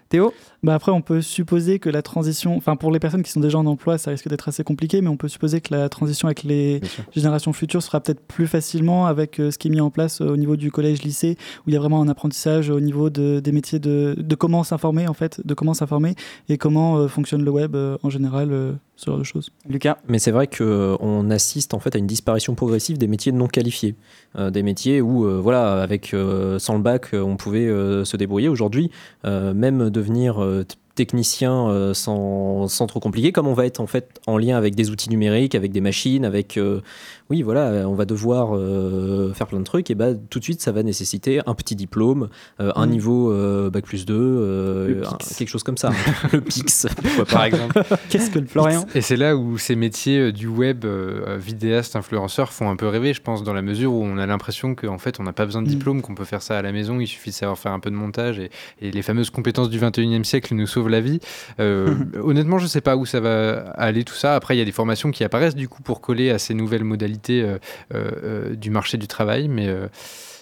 Théo Bah après, on peut supposer que la transition, enfin pour les personnes qui sont déjà en emploi, ça risque d'être assez compliqué, mais on peut supposer que la transition avec les générations futures sera peut-être plus facilement avec euh, ce qui est mis en place euh, au niveau du collège-lycée, où il y a vraiment un apprentissage au niveau de, des métiers de, de comment s'informer en fait, de comment s'informer et comment euh, fonctionne le web en général, ce genre de choses. Lucas Mais c'est vrai qu'on assiste en fait à une disparition progressive des métiers non qualifiés, Euh, des métiers où euh, voilà avec euh, sans le bac euh, on pouvait euh, se débrouiller. Aujourd'hui, euh, même devenir euh, technicien euh, sans, sans trop compliqué, comme on va être en fait en lien avec des outils numériques, avec des machines, avec euh, oui voilà, on va devoir euh, faire plein de trucs et bah tout de suite ça va nécessiter un petit diplôme, euh, un Mm. niveau euh, bac plus 2, euh, Le un- PIX. quelque chose comme ça, le Pix, pourquoi Par exemple. Qu'est-ce que le Florian Et c'est là où ces métiers euh, du web, euh, vidéaste, influenceur, font un peu rêver, je pense, dans la mesure où on a l'impression qu'en fait, on n'a pas besoin de Mm. diplôme, qu'on peut faire ça à la maison, il suffit de savoir faire un peu de montage et, et les fameuses compétences du 21e siècle nous sauvent la vie. Euh, honnêtement, je sais pas où ça va aller tout ça. Après, il y a des formations qui apparaissent du coup pour coller à ces nouvelles modalités euh, euh, euh, du marché du travail, mais.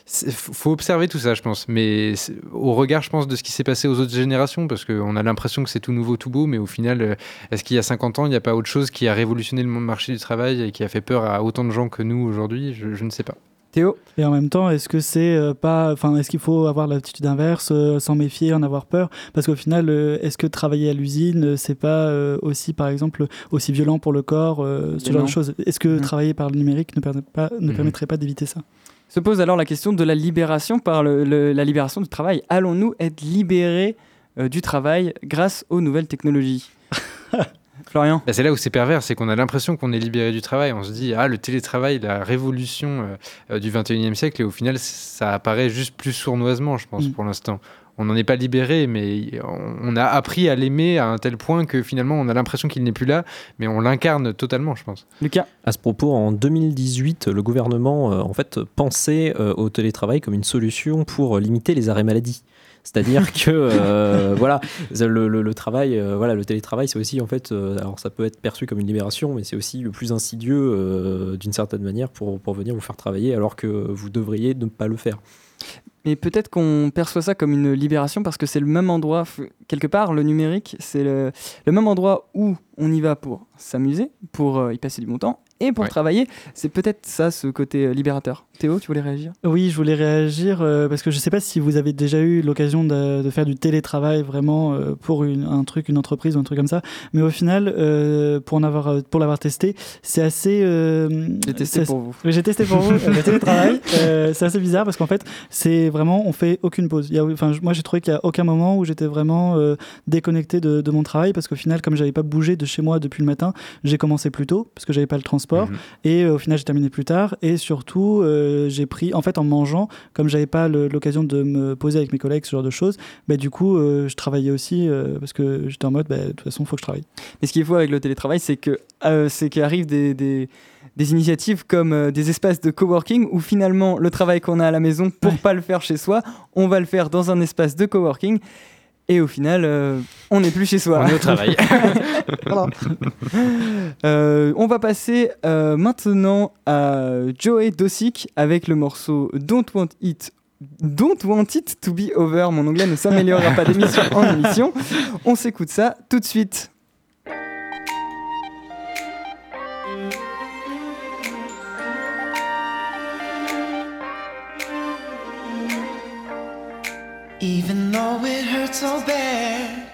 faut observer tout ça, je pense. Mais au regard, je pense, de ce qui s'est passé aux autres générations, parce qu'on a l'impression que c'est tout nouveau, tout beau, mais au final, est-ce qu'il y a 50 ans, il n'y a pas autre chose qui a révolutionné le monde- marché du travail et qui a fait peur à autant de gens que nous aujourd'hui? Je ne sais pas. Théo Et en même temps, est-ce que c'est euh, pas, enfin, est-ce qu'il faut avoir l'attitude inverse, euh, s'en méfier, en avoir peur? Parce qu'au final, euh, est-ce que travailler à l'usine, c'est pas aussi, par exemple, aussi violent pour le corps, ce genre non. de choses? Est-ce que Mhm. travailler par le numérique ne, permet pas, ne Mhm. permettrait pas d'éviter ça? Se pose alors la question de la libération par le- le- la libération du travail. Allons-nous être libérés du travail grâce aux nouvelles technologies? Florian Bah, c'est là où c'est pervers, c'est qu'on a l'impression qu'on est libéré du travail. On se dit, ah, le télétravail, la révolution euh, euh, du 21e siècle, et au final, ça apparaît juste plus sournoisement, je pense, Mm. pour l'instant. On n'en est pas libéré, mais on, a appris à l'aimer à un tel point que finalement, on a l'impression qu'il n'est plus là, mais on l'incarne totalement, je pense. Lucas À ce propos, en 2018, le gouvernement euh, en fait pensait euh, au télétravail comme une solution pour limiter les arrêts maladie. C'est-à-dire que euh, voilà, le, travail, euh, voilà, le télétravail, c'est aussi en fait, euh, alors ça peut être perçu comme une libération, mais c'est aussi le plus insidieux d'une certaine manière pour, pour venir vous faire travailler, alors que vous devriez ne pas le faire. Mais peut-être qu'on perçoit ça comme une libération parce que c'est le même endroit, quelque part, le numérique, c'est le, le même endroit où on y va pour s'amuser, pour euh, y passer du bon temps et pour Ouais. travailler. C'est peut-être ça, ce côté euh, libérateur. Théo, tu voulais réagir? Oui, je voulais réagir euh, parce que je ne sais pas si vous avez déjà eu l'occasion de, de faire du télétravail vraiment euh, pour une- un truc, une entreprise ou un truc comme ça. Mais au final, euh, pour en avoir, pour l'avoir testé, c'est assez. euh, J'ai testé pour vous. J'ai testé pour vous le télétravail. Euh, c'est assez bizarre parce qu'en fait, c'est vraiment, on fait aucune pause. Il y a, enfin, moi, j'ai trouvé qu'il n'y a aucun moment où j'étais vraiment euh, déconnecté de, de mon travail parce qu'au final, comme j'avais pas bougé de chez moi depuis le matin, j'ai commencé plus tôt parce que j'avais pas le transport Mhm. et euh, au final, j'ai terminé plus tard. Et surtout, euh, j'ai pris, en fait, en mangeant, comme j'avais pas l'occasion de me poser avec mes collègues, ce genre de choses, bah, du coup, euh, je travaillais aussi parce que j'étais en mode, bah, de toute façon, il faut que je travaille. Mais ce qu'il faut avec le télétravail, c'est que c'est qu'arrivent des, des, des initiatives comme euh, des espaces de coworking où finalement le travail qu'on a à la maison pour Ouais. pas le faire chez soi, on va le faire dans un espace de coworking. Et au final, euh, on n'est plus chez soi. On est au travail. Euh, on va passer maintenant à Joey Dosick avec le morceau Don't Want It. Don't want it to be over. Mon anglais ne s'améliorera pas d'émission en émission. On s'écoute ça tout de suite. Even though it hurts so bad,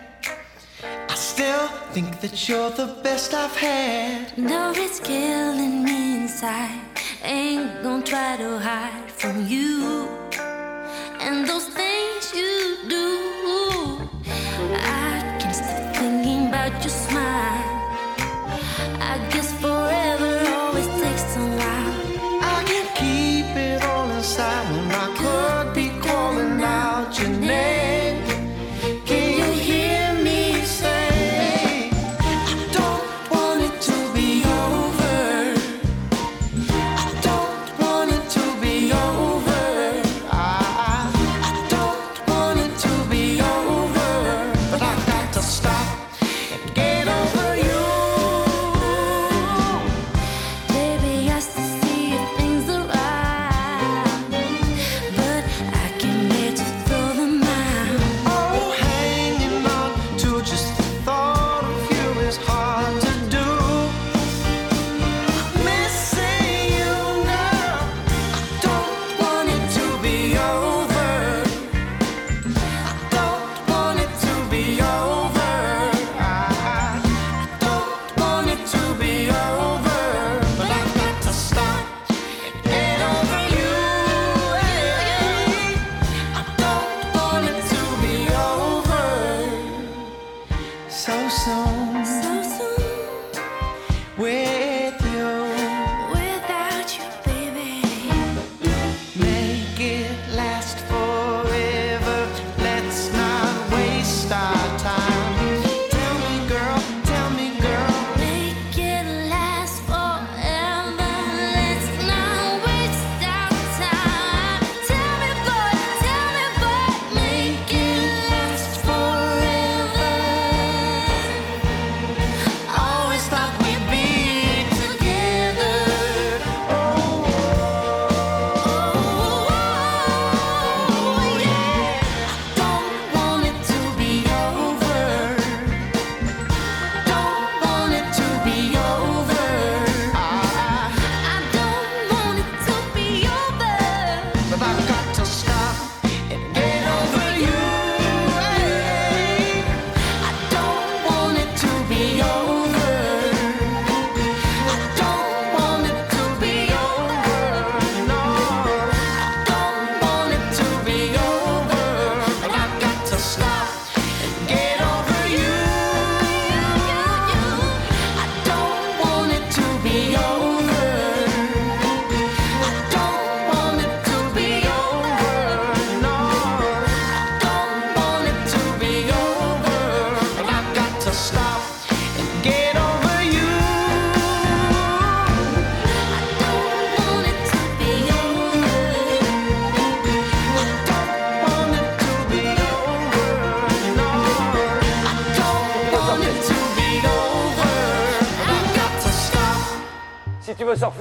I still think that you're the best I've had. No, it's killing me inside. Ain't gonna try to hide from you. And those things you do, I can't stop thinking about your smile. I guess forever always takes a while. I can't keep it all inside never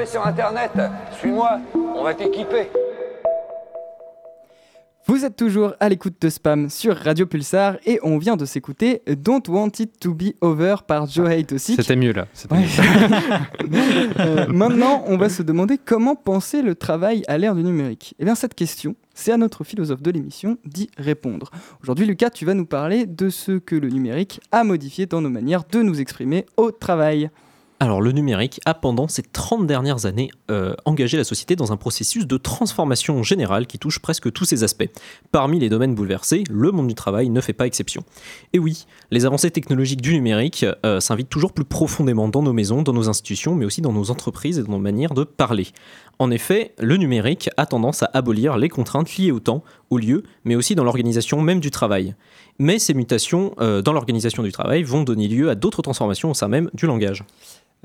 Sur Internet, suis-moi, on va t'équiper. Vous êtes toujours à l'écoute de Spam sur Radio Pulsar et on vient de s'écouter Don't Want It to Be Over par Joe aussi. C'était mieux là. c'était Ouais. mieux. Euh, maintenant, on va se demander comment penser le travail à l'ère du numérique. Eh bien, cette question, c'est à notre philosophe de l'émission d'y répondre. Aujourd'hui, Lucas, tu vas nous parler de ce que le numérique a modifié dans nos manières de nous exprimer au travail. Alors le numérique a pendant ces 30 dernières années euh, engagé la société dans un processus de transformation générale qui touche presque tous ses aspects. Parmi les domaines bouleversés, le monde du travail ne fait pas exception. Et oui, les avancées technologiques du numérique euh, s'invitent toujours plus profondément dans nos maisons, dans nos institutions, mais aussi dans nos entreprises et dans nos manières de parler. En effet, le numérique a tendance à abolir les contraintes liées au temps, au lieu, mais aussi dans l'organisation même du travail. Mais ces mutations euh, dans l'organisation du travail vont donner lieu à d'autres transformations au sein même du langage.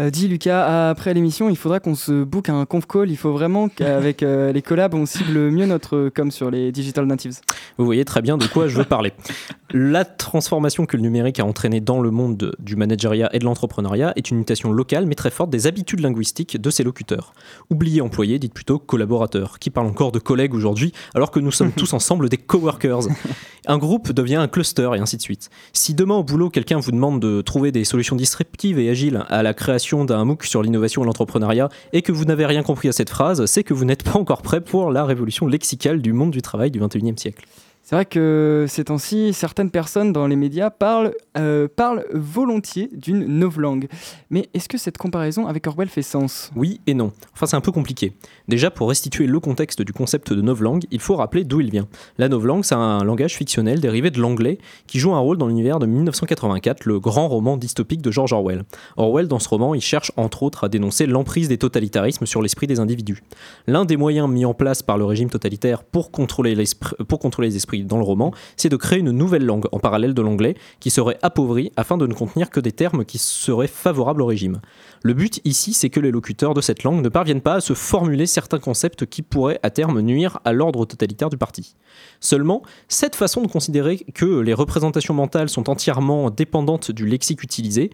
Euh, dis Lucas, après l'émission, il faudra qu'on se book un conf call. Il faut vraiment qu'avec euh, les collabs, on cible mieux notre com sur les digital natives. Vous voyez très bien de quoi je veux parler. La transformation que le numérique a entraînée dans le monde de- du manageriat et de l'entrepreneuriat est une mutation locale mais très forte des habitudes linguistiques de ses locuteurs. Oubliez employés, dites plutôt collaborateurs. Qui parle encore de collègues aujourd'hui alors que nous sommes tous ensemble des coworkers Un groupe devient un cluster et ainsi de suite. Si demain au boulot quelqu'un vous demande de trouver des solutions disruptives et agiles à la création d'un MOOC sur l'innovation et l'entrepreneuriat et que vous n'avez rien compris à cette phrase, c'est que vous n'êtes pas encore prêt pour la révolution lexicale du monde du travail du 21e siècle. C'est vrai que ces temps-ci, certaines personnes dans les médias parlent, euh, parlent volontiers d'une novlangue. Mais est-ce que cette comparaison avec Orwell fait sens? Oui et non. Enfin, c'est un peu compliqué. Déjà, pour restituer le contexte du concept de novlangue, il faut rappeler d'où il vient. La novlangue, c'est un langage fictionnel dérivé de l'anglais qui joue un rôle dans l'univers de 1984, le grand roman dystopique de George Orwell. Orwell, dans ce roman, il cherche entre autres à dénoncer l'emprise des totalitarismes sur l'esprit des individus. L'un des moyens mis en place par le régime totalitaire pour contrôler, pour contrôler les esprits dans le roman, c'est de créer une nouvelle langue en parallèle de l'anglais qui serait appauvrie afin de ne contenir que des termes qui seraient favorables au régime. Le but ici, c'est que les locuteurs de cette langue ne parviennent pas à se formuler certains concepts qui pourraient à terme nuire à l'ordre totalitaire du parti. Seulement, cette façon de considérer que les représentations mentales sont entièrement dépendantes du lexique utilisé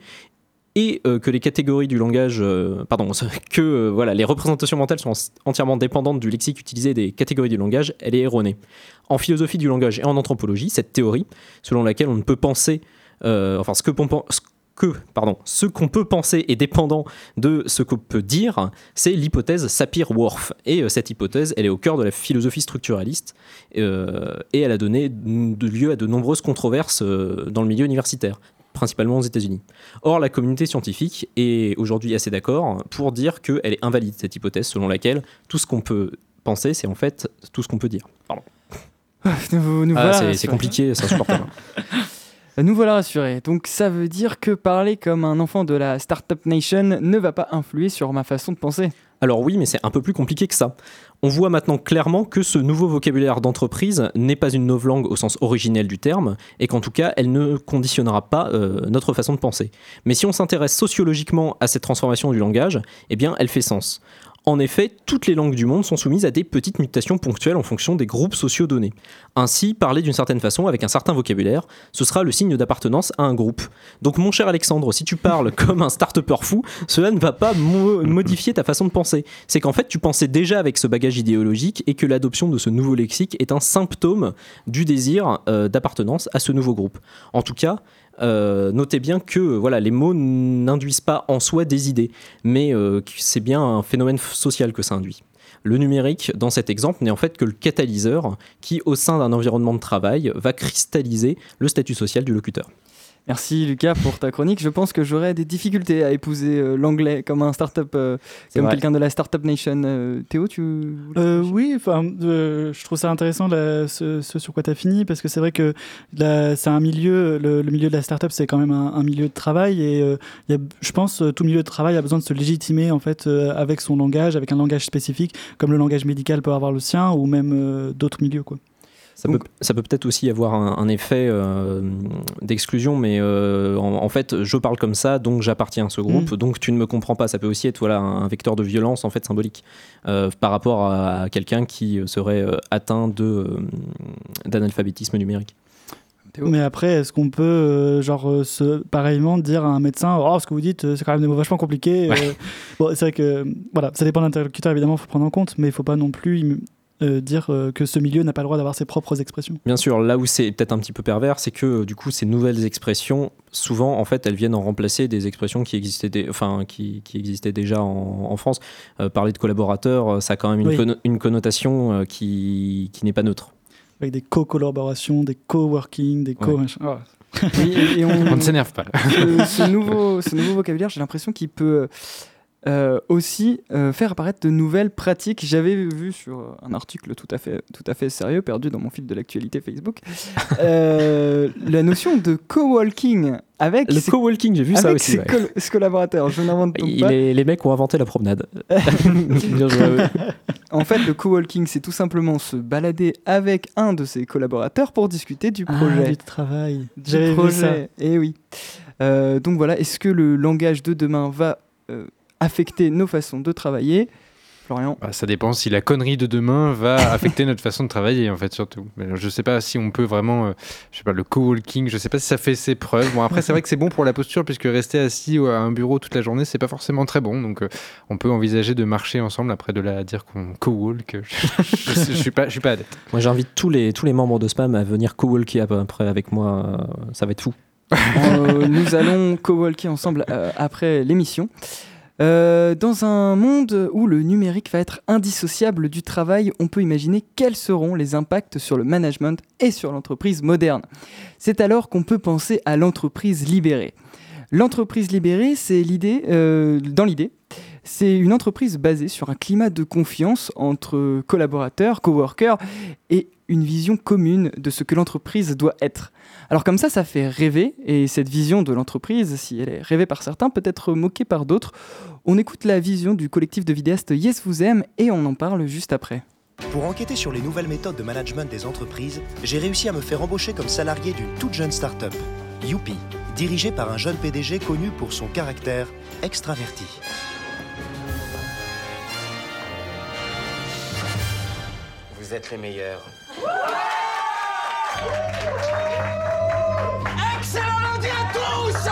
et euh, que les catégories du langage, euh, pardon, que euh, voilà, les représentations mentales sont entièrement dépendantes du lexique utilisé des catégories du langage, elle est erronée. En philosophie du langage et en anthropologie, cette théorie, selon laquelle on ne peut penser, enfin ce que pardon, ce qu'on peut penser est dépendant de ce qu'on peut dire, c'est l'hypothèse Sapir-Whorf. Et cette hypothèse, elle est au cœur de la philosophie structuraliste et elle a donné lieu à de nombreuses controverses dans le milieu universitaire principalement aux États-Unis. Or, la communauté scientifique est aujourd'hui assez d'accord pour dire qu'elle est invalide, cette hypothèse selon laquelle tout ce qu'on peut penser, c'est en fait tout ce qu'on peut dire. Pardon. Nous- nous Ah, voilà c'est- compliqué, c'est insupportable. Nous voilà rassurés. Donc ça veut dire que parler comme un enfant de la Startup Nation ne va pas influer sur ma façon de penser. Alors oui, mais c'est un peu plus compliqué que ça. On voit maintenant clairement que ce nouveau vocabulaire d'entreprise n'est pas une novlangue au sens originel du terme, et qu'en tout cas, elle ne conditionnera pas euh, notre façon de penser. Mais si on s'intéresse sociologiquement à cette transformation du langage, eh bien, elle fait sens. En effet, toutes les langues du monde sont soumises à des petites mutations ponctuelles en fonction des groupes sociaux donnés. Ainsi, parler d'une certaine façon avec un certain vocabulaire, ce sera le signe d'appartenance à un groupe. Donc mon cher Alexandre, si tu parles comme un start-upper fou, cela ne va pas mo- modifier ta façon de penser. C'est qu'en fait, tu pensais déjà avec ce bagage idéologique et que l'adoption de ce nouveau lexique est un symptôme du désir euh, d'appartenance à ce nouveau groupe. En tout cas, euh, notez bien que voilà, les mots n'induisent pas en soi des idées, mais euh, c'est bien un phénomène social que ça induit. Le numérique, dans cet exemple, n'est en fait que le catalyseur qui, au sein d'un environnement de travail, va cristalliser le statut social du locuteur. Merci Lucas pour ta chronique. Je pense que j'aurais des difficultés à épouser euh, l'anglais comme un startup, euh, comme quelqu'un de la Startup Nation. Euh, Théo, tu Euh, oui, enfin, euh, je trouve ça intéressant là, ce, ce sur quoi tu as fini parce que c'est vrai que c'est un milieu, le, le milieu de la startup, c'est quand même un, un milieu de travail et euh, il y a, je pense euh, tout milieu de travail a besoin de se légitimer en fait euh, avec son langage, avec un langage spécifique, comme le langage médical peut avoir le sien ou même euh, d'autres milieux quoi. Ça peut, ça peut peut-être aussi avoir un, un effet euh, d'exclusion, mais euh, en, en fait, je parle comme ça, donc j'appartiens à ce groupe, donc tu ne me comprends pas. Ça peut aussi être voilà, un, un vecteur de violence en fait symbolique euh, par rapport à, à quelqu'un qui serait euh, atteint de, euh, d'analphabétisme numérique. Mais après, est-ce qu'on peut, euh, genre, euh, se, pareillement dire à un médecin, oh, ce que vous dites, c'est quand même des mots vachement compliqués. euh, bon, c'est vrai que, voilà, ça dépend de l'interlocuteur, évidemment, il faut prendre en compte, mais il faut pas non plus euh, dire euh, que ce milieu n'a pas le droit d'avoir ses propres expressions. Bien sûr, là où c'est peut-être un petit peu pervers, c'est que euh, du coup, ces nouvelles expressions, souvent, en fait, elles viennent en remplacer des expressions qui existaient, dé- enfin, qui, qui existaient déjà en, en France. Euh, parler de collaborateurs, euh, ça a quand même une, Oui. conno- une connotation euh, qui, qui n'est pas neutre. Avec des co-collaborations, des co-working, des co Ouais. Oh. Et- et on, On ne s'énerve pas, là. Ce, ce nouveau, ce nouveau vocabulaire, j'ai l'impression qu'il peut euh, aussi euh, faire apparaître de nouvelles pratiques. J'avais vu sur euh, un article tout à fait, tout à fait sérieux, perdu dans mon fil de l'actualité Facebook, euh, la notion de co-walking avec Le ses, co-walking, j'ai vu ça aussi. ses, ouais. col- ses collaborateurs. Je n'invente pas. les, les mecs ont inventé la promenade. En fait, le co-walking, c'est tout simplement se balader avec un de ses collaborateurs pour discuter du Ah, projet. du travail. du J'avais vu ça. projet. Et oui. Euh, donc voilà, est-ce que le langage de demain va euh, affecter nos façons de travailler Florian Bah, ça dépend si la connerie de demain va affecter notre façon de travailler, en fait, surtout. Mais je sais pas si on peut vraiment, euh, je sais pas, le co-walking, je sais pas si ça fait ses preuves. Bon, après, c'est vrai que c'est bon pour la posture, puisque rester assis à un bureau toute la journée, c'est pas forcément très bon. Donc, euh, on peut envisager de marcher ensemble après de la dire qu'on co-walk. Je, je suis pas, je suis pas adepte. Moi, j'invite tous les, tous les membres de Spam à venir co-walker après avec moi. euh, Ça va être fou. Euh, nous allons co-walker ensemble euh, après l'émission. Euh, dans un monde où le numérique va être indissociable du travail, on peut imaginer quels seront les impacts sur le management et sur l'entreprise moderne. C'est alors qu'on peut penser à l'entreprise libérée. L'entreprise libérée, c'est l'idée, euh, dans l'idée, c'est une entreprise basée sur un climat de confiance entre collaborateurs, coworkers et une vision commune de ce que l'entreprise doit être. Alors comme ça, ça fait rêver, et cette vision de l'entreprise, si elle est rêvée par certains, peut être moquée par d'autres. On écoute la vision du collectif de vidéastes Yes Vous Aime, et on en parle juste après. Pour enquêter sur les nouvelles méthodes de management des entreprises, j'ai réussi à me faire embaucher comme salarié d'une toute jeune start-up, Youpi, dirigée par un jeune PDG connu pour son caractère extraverti. Vous êtes les meilleurs. Excellent lundi à tous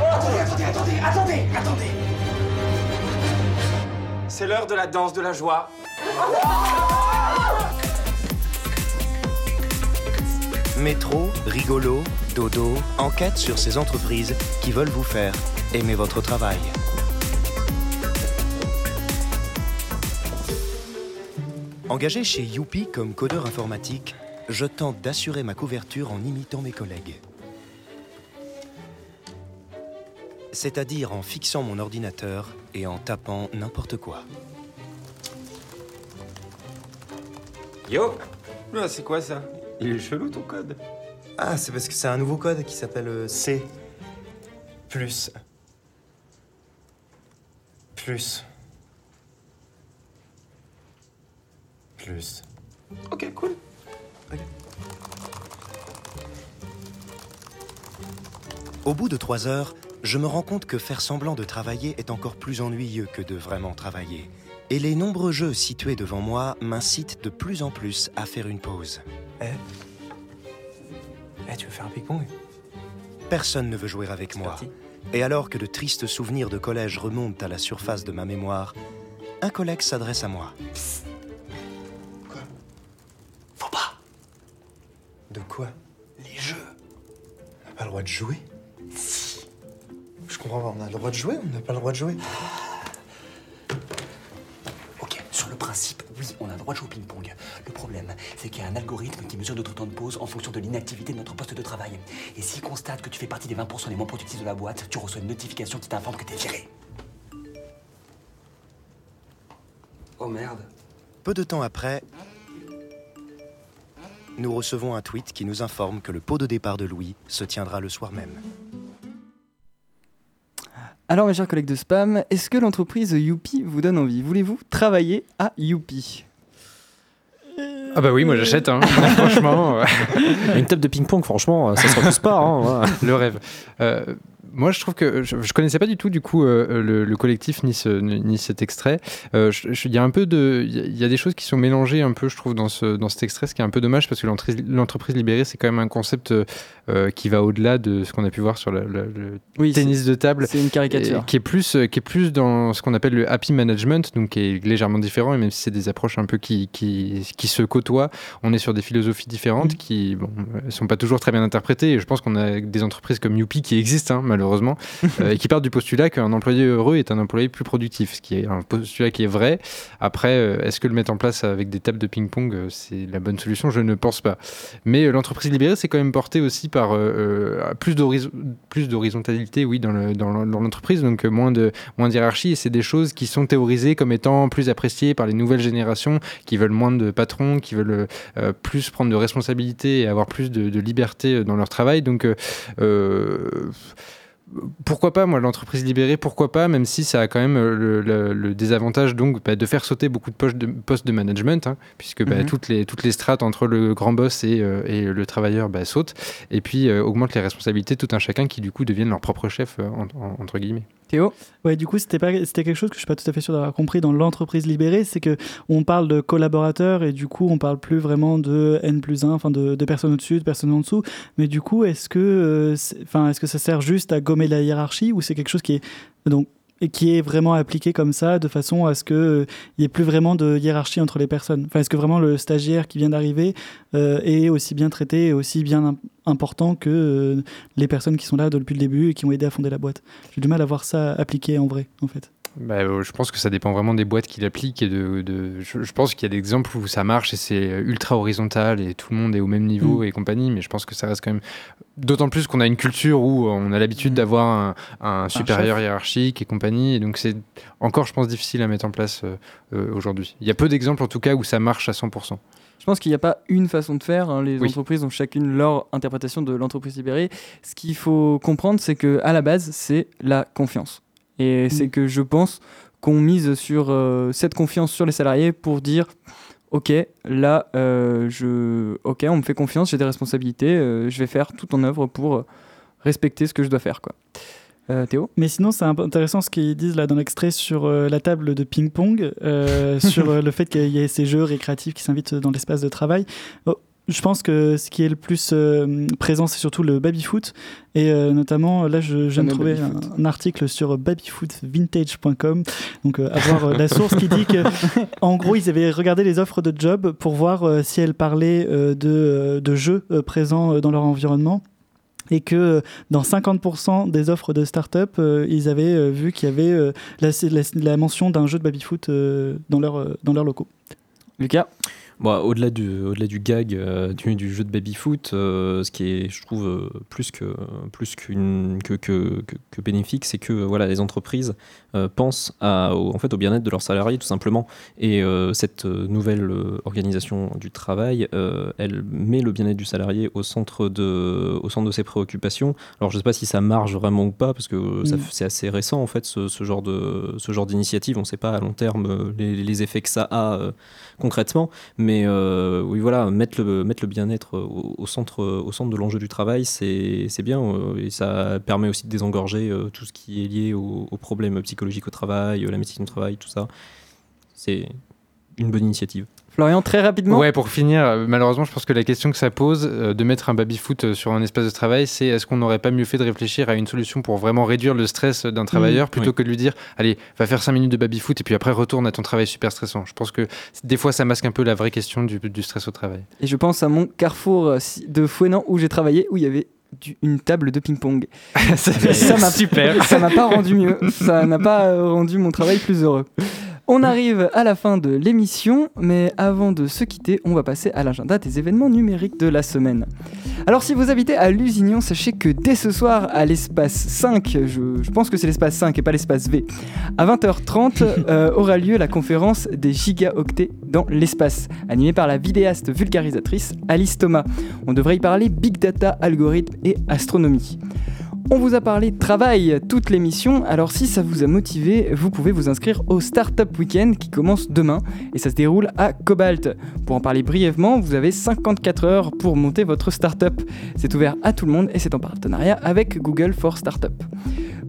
Attendez, attendez, attendez, attendez, attendez C'est l'heure de la danse de la joie. Métro, rigolo, dodo, enquête sur ces entreprises qui veulent vous faire aimer votre travail. Engagé chez Youpi comme codeur informatique, je tente d'assurer ma couverture en imitant mes collègues. C'est-à-dire en fixant mon ordinateur et en tapant n'importe quoi. Yo Ah, C'est quoi ça? Il est chelou ton code. Ah, c'est parce que c'est un nouveau code qui s'appelle euh, C. Plus. Plus. Plus. Ok, cool. Au bout de trois heures, je me rends compte que faire semblant de travailler est encore plus ennuyeux que de vraiment travailler. Et les nombreux jeux situés devant moi m'incitent de plus en plus à faire une pause. Eh Eh, tu veux faire un ping-pong Personne ne veut jouer avec moi. Et alors que de tristes souvenirs de collège remontent à la surface de ma mémoire, un collègue s'adresse à moi. De quoi Les jeux On n'a pas le droit de jouer Je comprends pas, on a le droit de jouer On n'a pas le droit de jouer Ok, sur le principe, oui, on a le droit de jouer au ping-pong. Le problème, c'est qu'il y a un algorithme qui mesure notre temps de pause en fonction de l'inactivité de notre poste de travail. Et s'il constate que tu fais partie des 20% les moins productifs de la boîte, tu reçois une notification qui t'informe que t'es viré. Oh merde. Peu de temps après, nous recevons un tweet qui nous informe que le pot de départ de Louis se tiendra le soir même. Alors, mes chers collègues de spam, est-ce que l'entreprise Youpi vous donne envie? Voulez-vous travailler à Youpi? Ah bah oui, moi j'achète, hein. franchement. euh, Une table de ping-pong, franchement, ça se refuse pas. hein, le rêve. Euh, moi, je trouve que je, je connaissais pas du tout du coup euh, le, le collectif ni, ce, ni cet extrait. Euh, Il y a un peu de, il y a- des choses qui sont mélangées un peu, je trouve, dans ce dans cet extrait, ce qui est un peu dommage parce que l'entreprise libérée, c'est quand même un concept euh, qui va au-delà de ce qu'on a pu voir sur le, le- le Oui, tennis de table. C'est une caricature. Et qui est plus qui est plus dans ce qu'on appelle le happy management donc qui est légèrement différent et même si c'est des approches un peu qui, qui, qui se côtoient on est sur des philosophies différentes Mm. qui bon sont pas toujours très bien interprétées et je pense qu'on a des entreprises comme Youpi qui existent hein, malheureusement euh, et qui partent du postulat qu'un employé heureux est un employé plus productif ce qui est un postulat qui est vrai. Après euh, est-ce que le mettre en place avec des tables de ping-pong euh, c'est la bonne solution? Je ne pense pas. Mais l'entreprise libérée c'est quand même porté aussi par plus d'horiz- plus d'horizontalité oui dans le- dans le- dans l'entreprise. Donc moins de moins de hiérarchie. Et c'est des choses qui sont théorisées comme étant plus appréciées par les nouvelles générations qui veulent moins de patrons qui veulent euh, plus prendre de responsabilités et avoir plus de, de liberté dans leur travail. Donc euh, pourquoi pas, moi, l'entreprise libérée, pourquoi pas, même si ça a quand même euh, le, le- le désavantage donc bah, de faire sauter beaucoup de postes de, postes de management, hein, puisque bah, Mhm. toutes, les, toutes les strates entre le grand boss et, euh, et le travailleur bah, sautent, et puis euh, augmente les responsabilités de tout un chacun qui du coup deviennent leur propre chef, en- en- entre guillemets. Théo Ouais, du coup, c'était pas, c'était quelque chose que je suis pas tout à fait sûr d'avoir compris dans l'entreprise libérée, c'est que on parle de collaborateurs et du coup, on parle plus vraiment de N plus 1, enfin de, personnes au-dessus, de personnes en dessous. Mais du coup, est-ce que, euh, enfin, est-ce que ça sert juste à gommer la hiérarchie ou c'est quelque chose qui est donc et qui est vraiment appliqué comme ça, de façon à ce qu'il n'y ait plus vraiment de hiérarchie entre les personnes. Enfin, est-ce que vraiment le stagiaire qui vient d'arriver euh, est aussi bien traité et aussi bien im- important que euh, les personnes qui sont là depuis le début et qui ont aidé à fonder la boîte? J'ai du mal à voir ça appliqué en vrai, en fait. Bah, euh, je pense que ça dépend vraiment des boîtes qui l'appliquent et de, de- je, je pense qu'il y a des exemples où ça marche et c'est ultra horizontal et tout le monde est au même niveau Mm. et compagnie, mais je pense que ça reste quand même d'autant plus qu'on a une culture où on a l'habitude d'avoir un, un supérieur chef. hiérarchique et compagnie, et donc c'est encore, je pense, difficile à mettre en place euh, euh, aujourd'hui. Il y a peu d'exemples en tout cas où ça marche à 100%. Je pense qu'il n'y a pas une façon de faire. hein. Les Oui. entreprises ont chacune leur interprétation de l'entreprise libérée. Ce qu'il faut comprendre, c'est que à la base, c'est la confiance. Et c'est que je pense qu'on mise sur euh, cette confiance sur les salariés pour dire Ok, là, euh, je... ok, on me fait confiance, j'ai des responsabilités, euh, je vais faire tout en œuvre pour respecter ce que je dois faire. Quoi. Théo? Mais sinon, c'est un peu intéressant ce qu'ils disent là dans l'extrait sur la table de ping-pong, sur le fait qu'il y ait ces jeux récréatifs qui s'invitent dans l'espace de travail. Oh, je pense que ce qui est le plus euh, présent, c'est surtout le baby-foot. Et euh, notamment, là, je, je viens de trouver un, article sur babyfootvintage.com. Donc, euh, avoir euh, la source qui dit que, en gros, ils avaient regardé les offres de job pour voir euh, si elles parlaient euh, de, de jeux euh, présents euh, dans leur environnement et que dans 50% des offres de start-up, euh, ils avaient euh, vu qu'il y avait euh, la, la- la mention d'un jeu de baby-foot euh, dans, leur, euh, dans leurs locaux. Lucas? Bon, au-delà du, au-delà du gag euh, du, du jeu de baby-foot, euh, ce qui est, je trouve, euh, plus que, plus qu'une, que, que, que, que bénéfique, c'est que voilà, les entreprises pensent à, au, en fait, au bien-être de leurs salariés, tout simplement. Et cette nouvelle organisation du travail, elle met le bien-être du salarié au centre de, au centre de ses préoccupations. Alors, je ne sais pas si ça marche vraiment ou pas, parce que Mm. c'est assez récent, en fait, ce, ce genre, de, ce genre d'initiative. On ne sait pas à long terme les, les effets que ça a concrètement. Mais euh, oui, voilà, mettre le, bien-être au, au centre, au centre de l'enjeu du travail, c'est bien. euh, et ça permet aussi de désengorger euh, tout ce qui est lié aux, problèmes psychologiques au travail, euh, la médecine du travail, tout ça. Une bonne initiative. Florian, très rapidement. Ouais, pour finir, euh, malheureusement, je pense que la question que ça pose euh, de mettre un baby-foot euh, sur un espace de travail, c'est est-ce qu'on n'aurait pas mieux fait de réfléchir à une solution pour vraiment réduire le stress d'un travailleur plutôt oui. que de lui dire allez, va faire 5 minutes de baby-foot et puis après retourne à ton travail super stressant. Je pense que des fois, ça masque un peu la vraie question du, du stress au travail. Et je pense à mon carrefour de Fouenan où j'ai travaillé, où il y avait du- une table de ping-pong. ça m'a Super. Ça m'a pas rendu mieux. Ça n'a pas rendu mon travail plus heureux. On arrive à la fin de l'émission, mais avant de se quitter, on va passer à l'agenda des événements numériques de la semaine. Alors si vous habitez à Lusignan, sachez que dès ce soir à l'espace 5, je, je pense que c'est l'espace 5 et pas l'espace V, à 20h30 euh, aura lieu la conférence des gigaoctets dans l'espace, animée par la vidéaste vulgarisatrice Alice Thomas. On devrait y parler big data, algorithmes et astronomie. On vous a parlé de travail toute l'émission, alors si ça vous a motivé, vous pouvez vous inscrire au Startup Weekend qui commence demain et ça se déroule à Cobalt. Pour en parler brièvement, vous avez 54 heures pour monter votre startup. C'est ouvert à tout le monde et c'est en partenariat avec Google for Startup.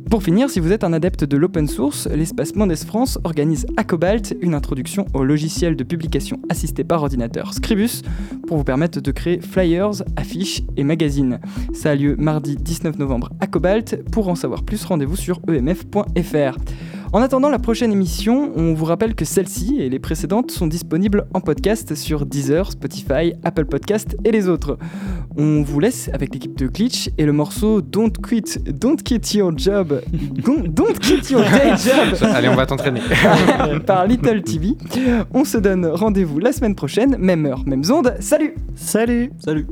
Pour finir, si vous êtes un adepte de l'open source, l'espace Mendes France organise à Cobalt une introduction au logiciel de publication assisté par ordinateur Scribus pour vous permettre de créer flyers, affiches et magazines. Ça a lieu mardi 19 novembre à Cobalt. Pour en savoir plus, rendez-vous sur emf.fr. En attendant la prochaine émission, on vous rappelle que celle-ci et les précédentes sont disponibles en podcast sur Deezer, Spotify, Apple Podcast et les autres. On vous laisse avec l'équipe de Glitch et le morceau Don't Quit, Don't Quit Your Job, Don't, don't Quit Your Day Job Allez, on va t'entraîner. par Little TV. On se donne rendez-vous la semaine prochaine, même heure, même onde. Salut Salut Salut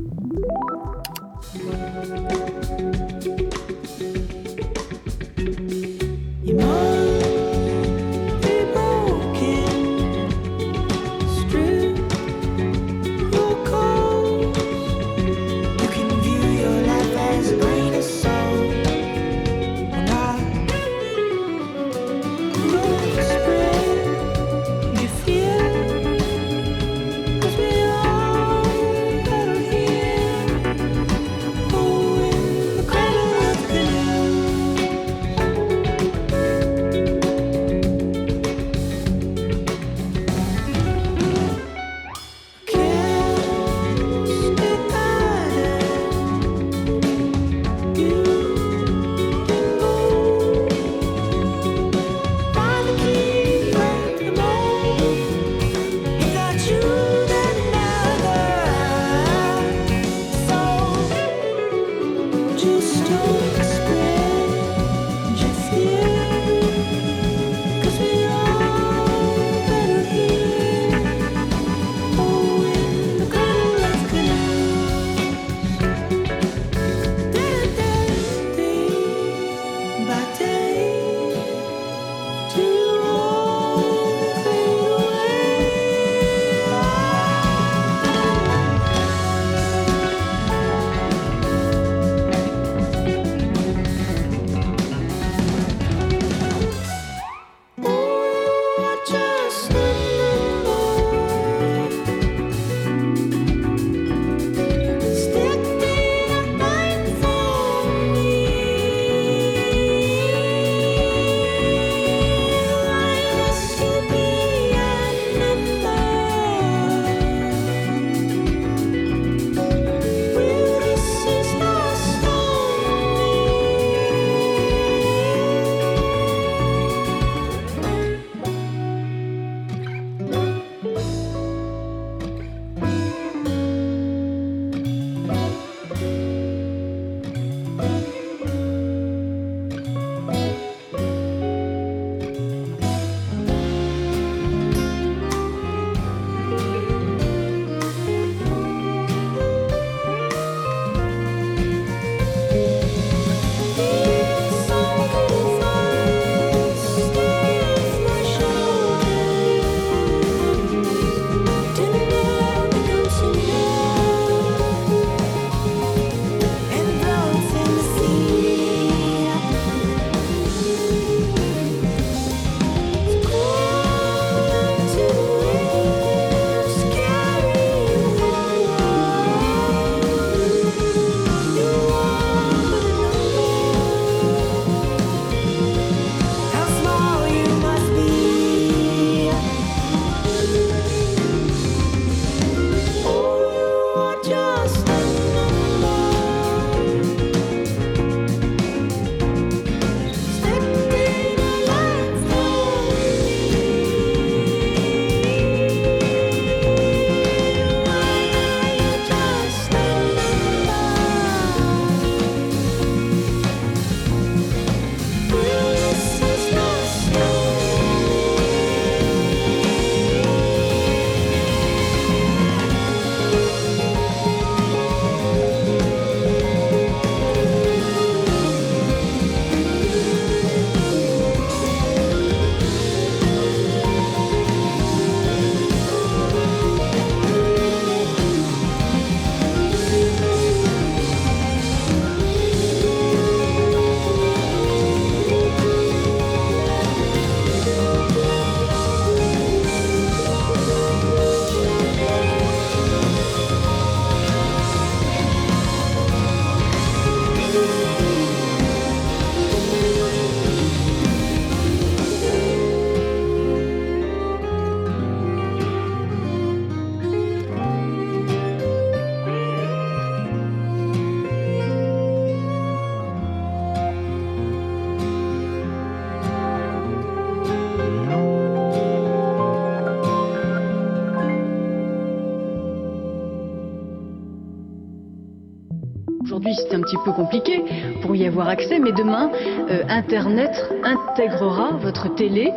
petit peu compliqué pour y avoir accès, mais demain, euh, Internet intégrera votre télé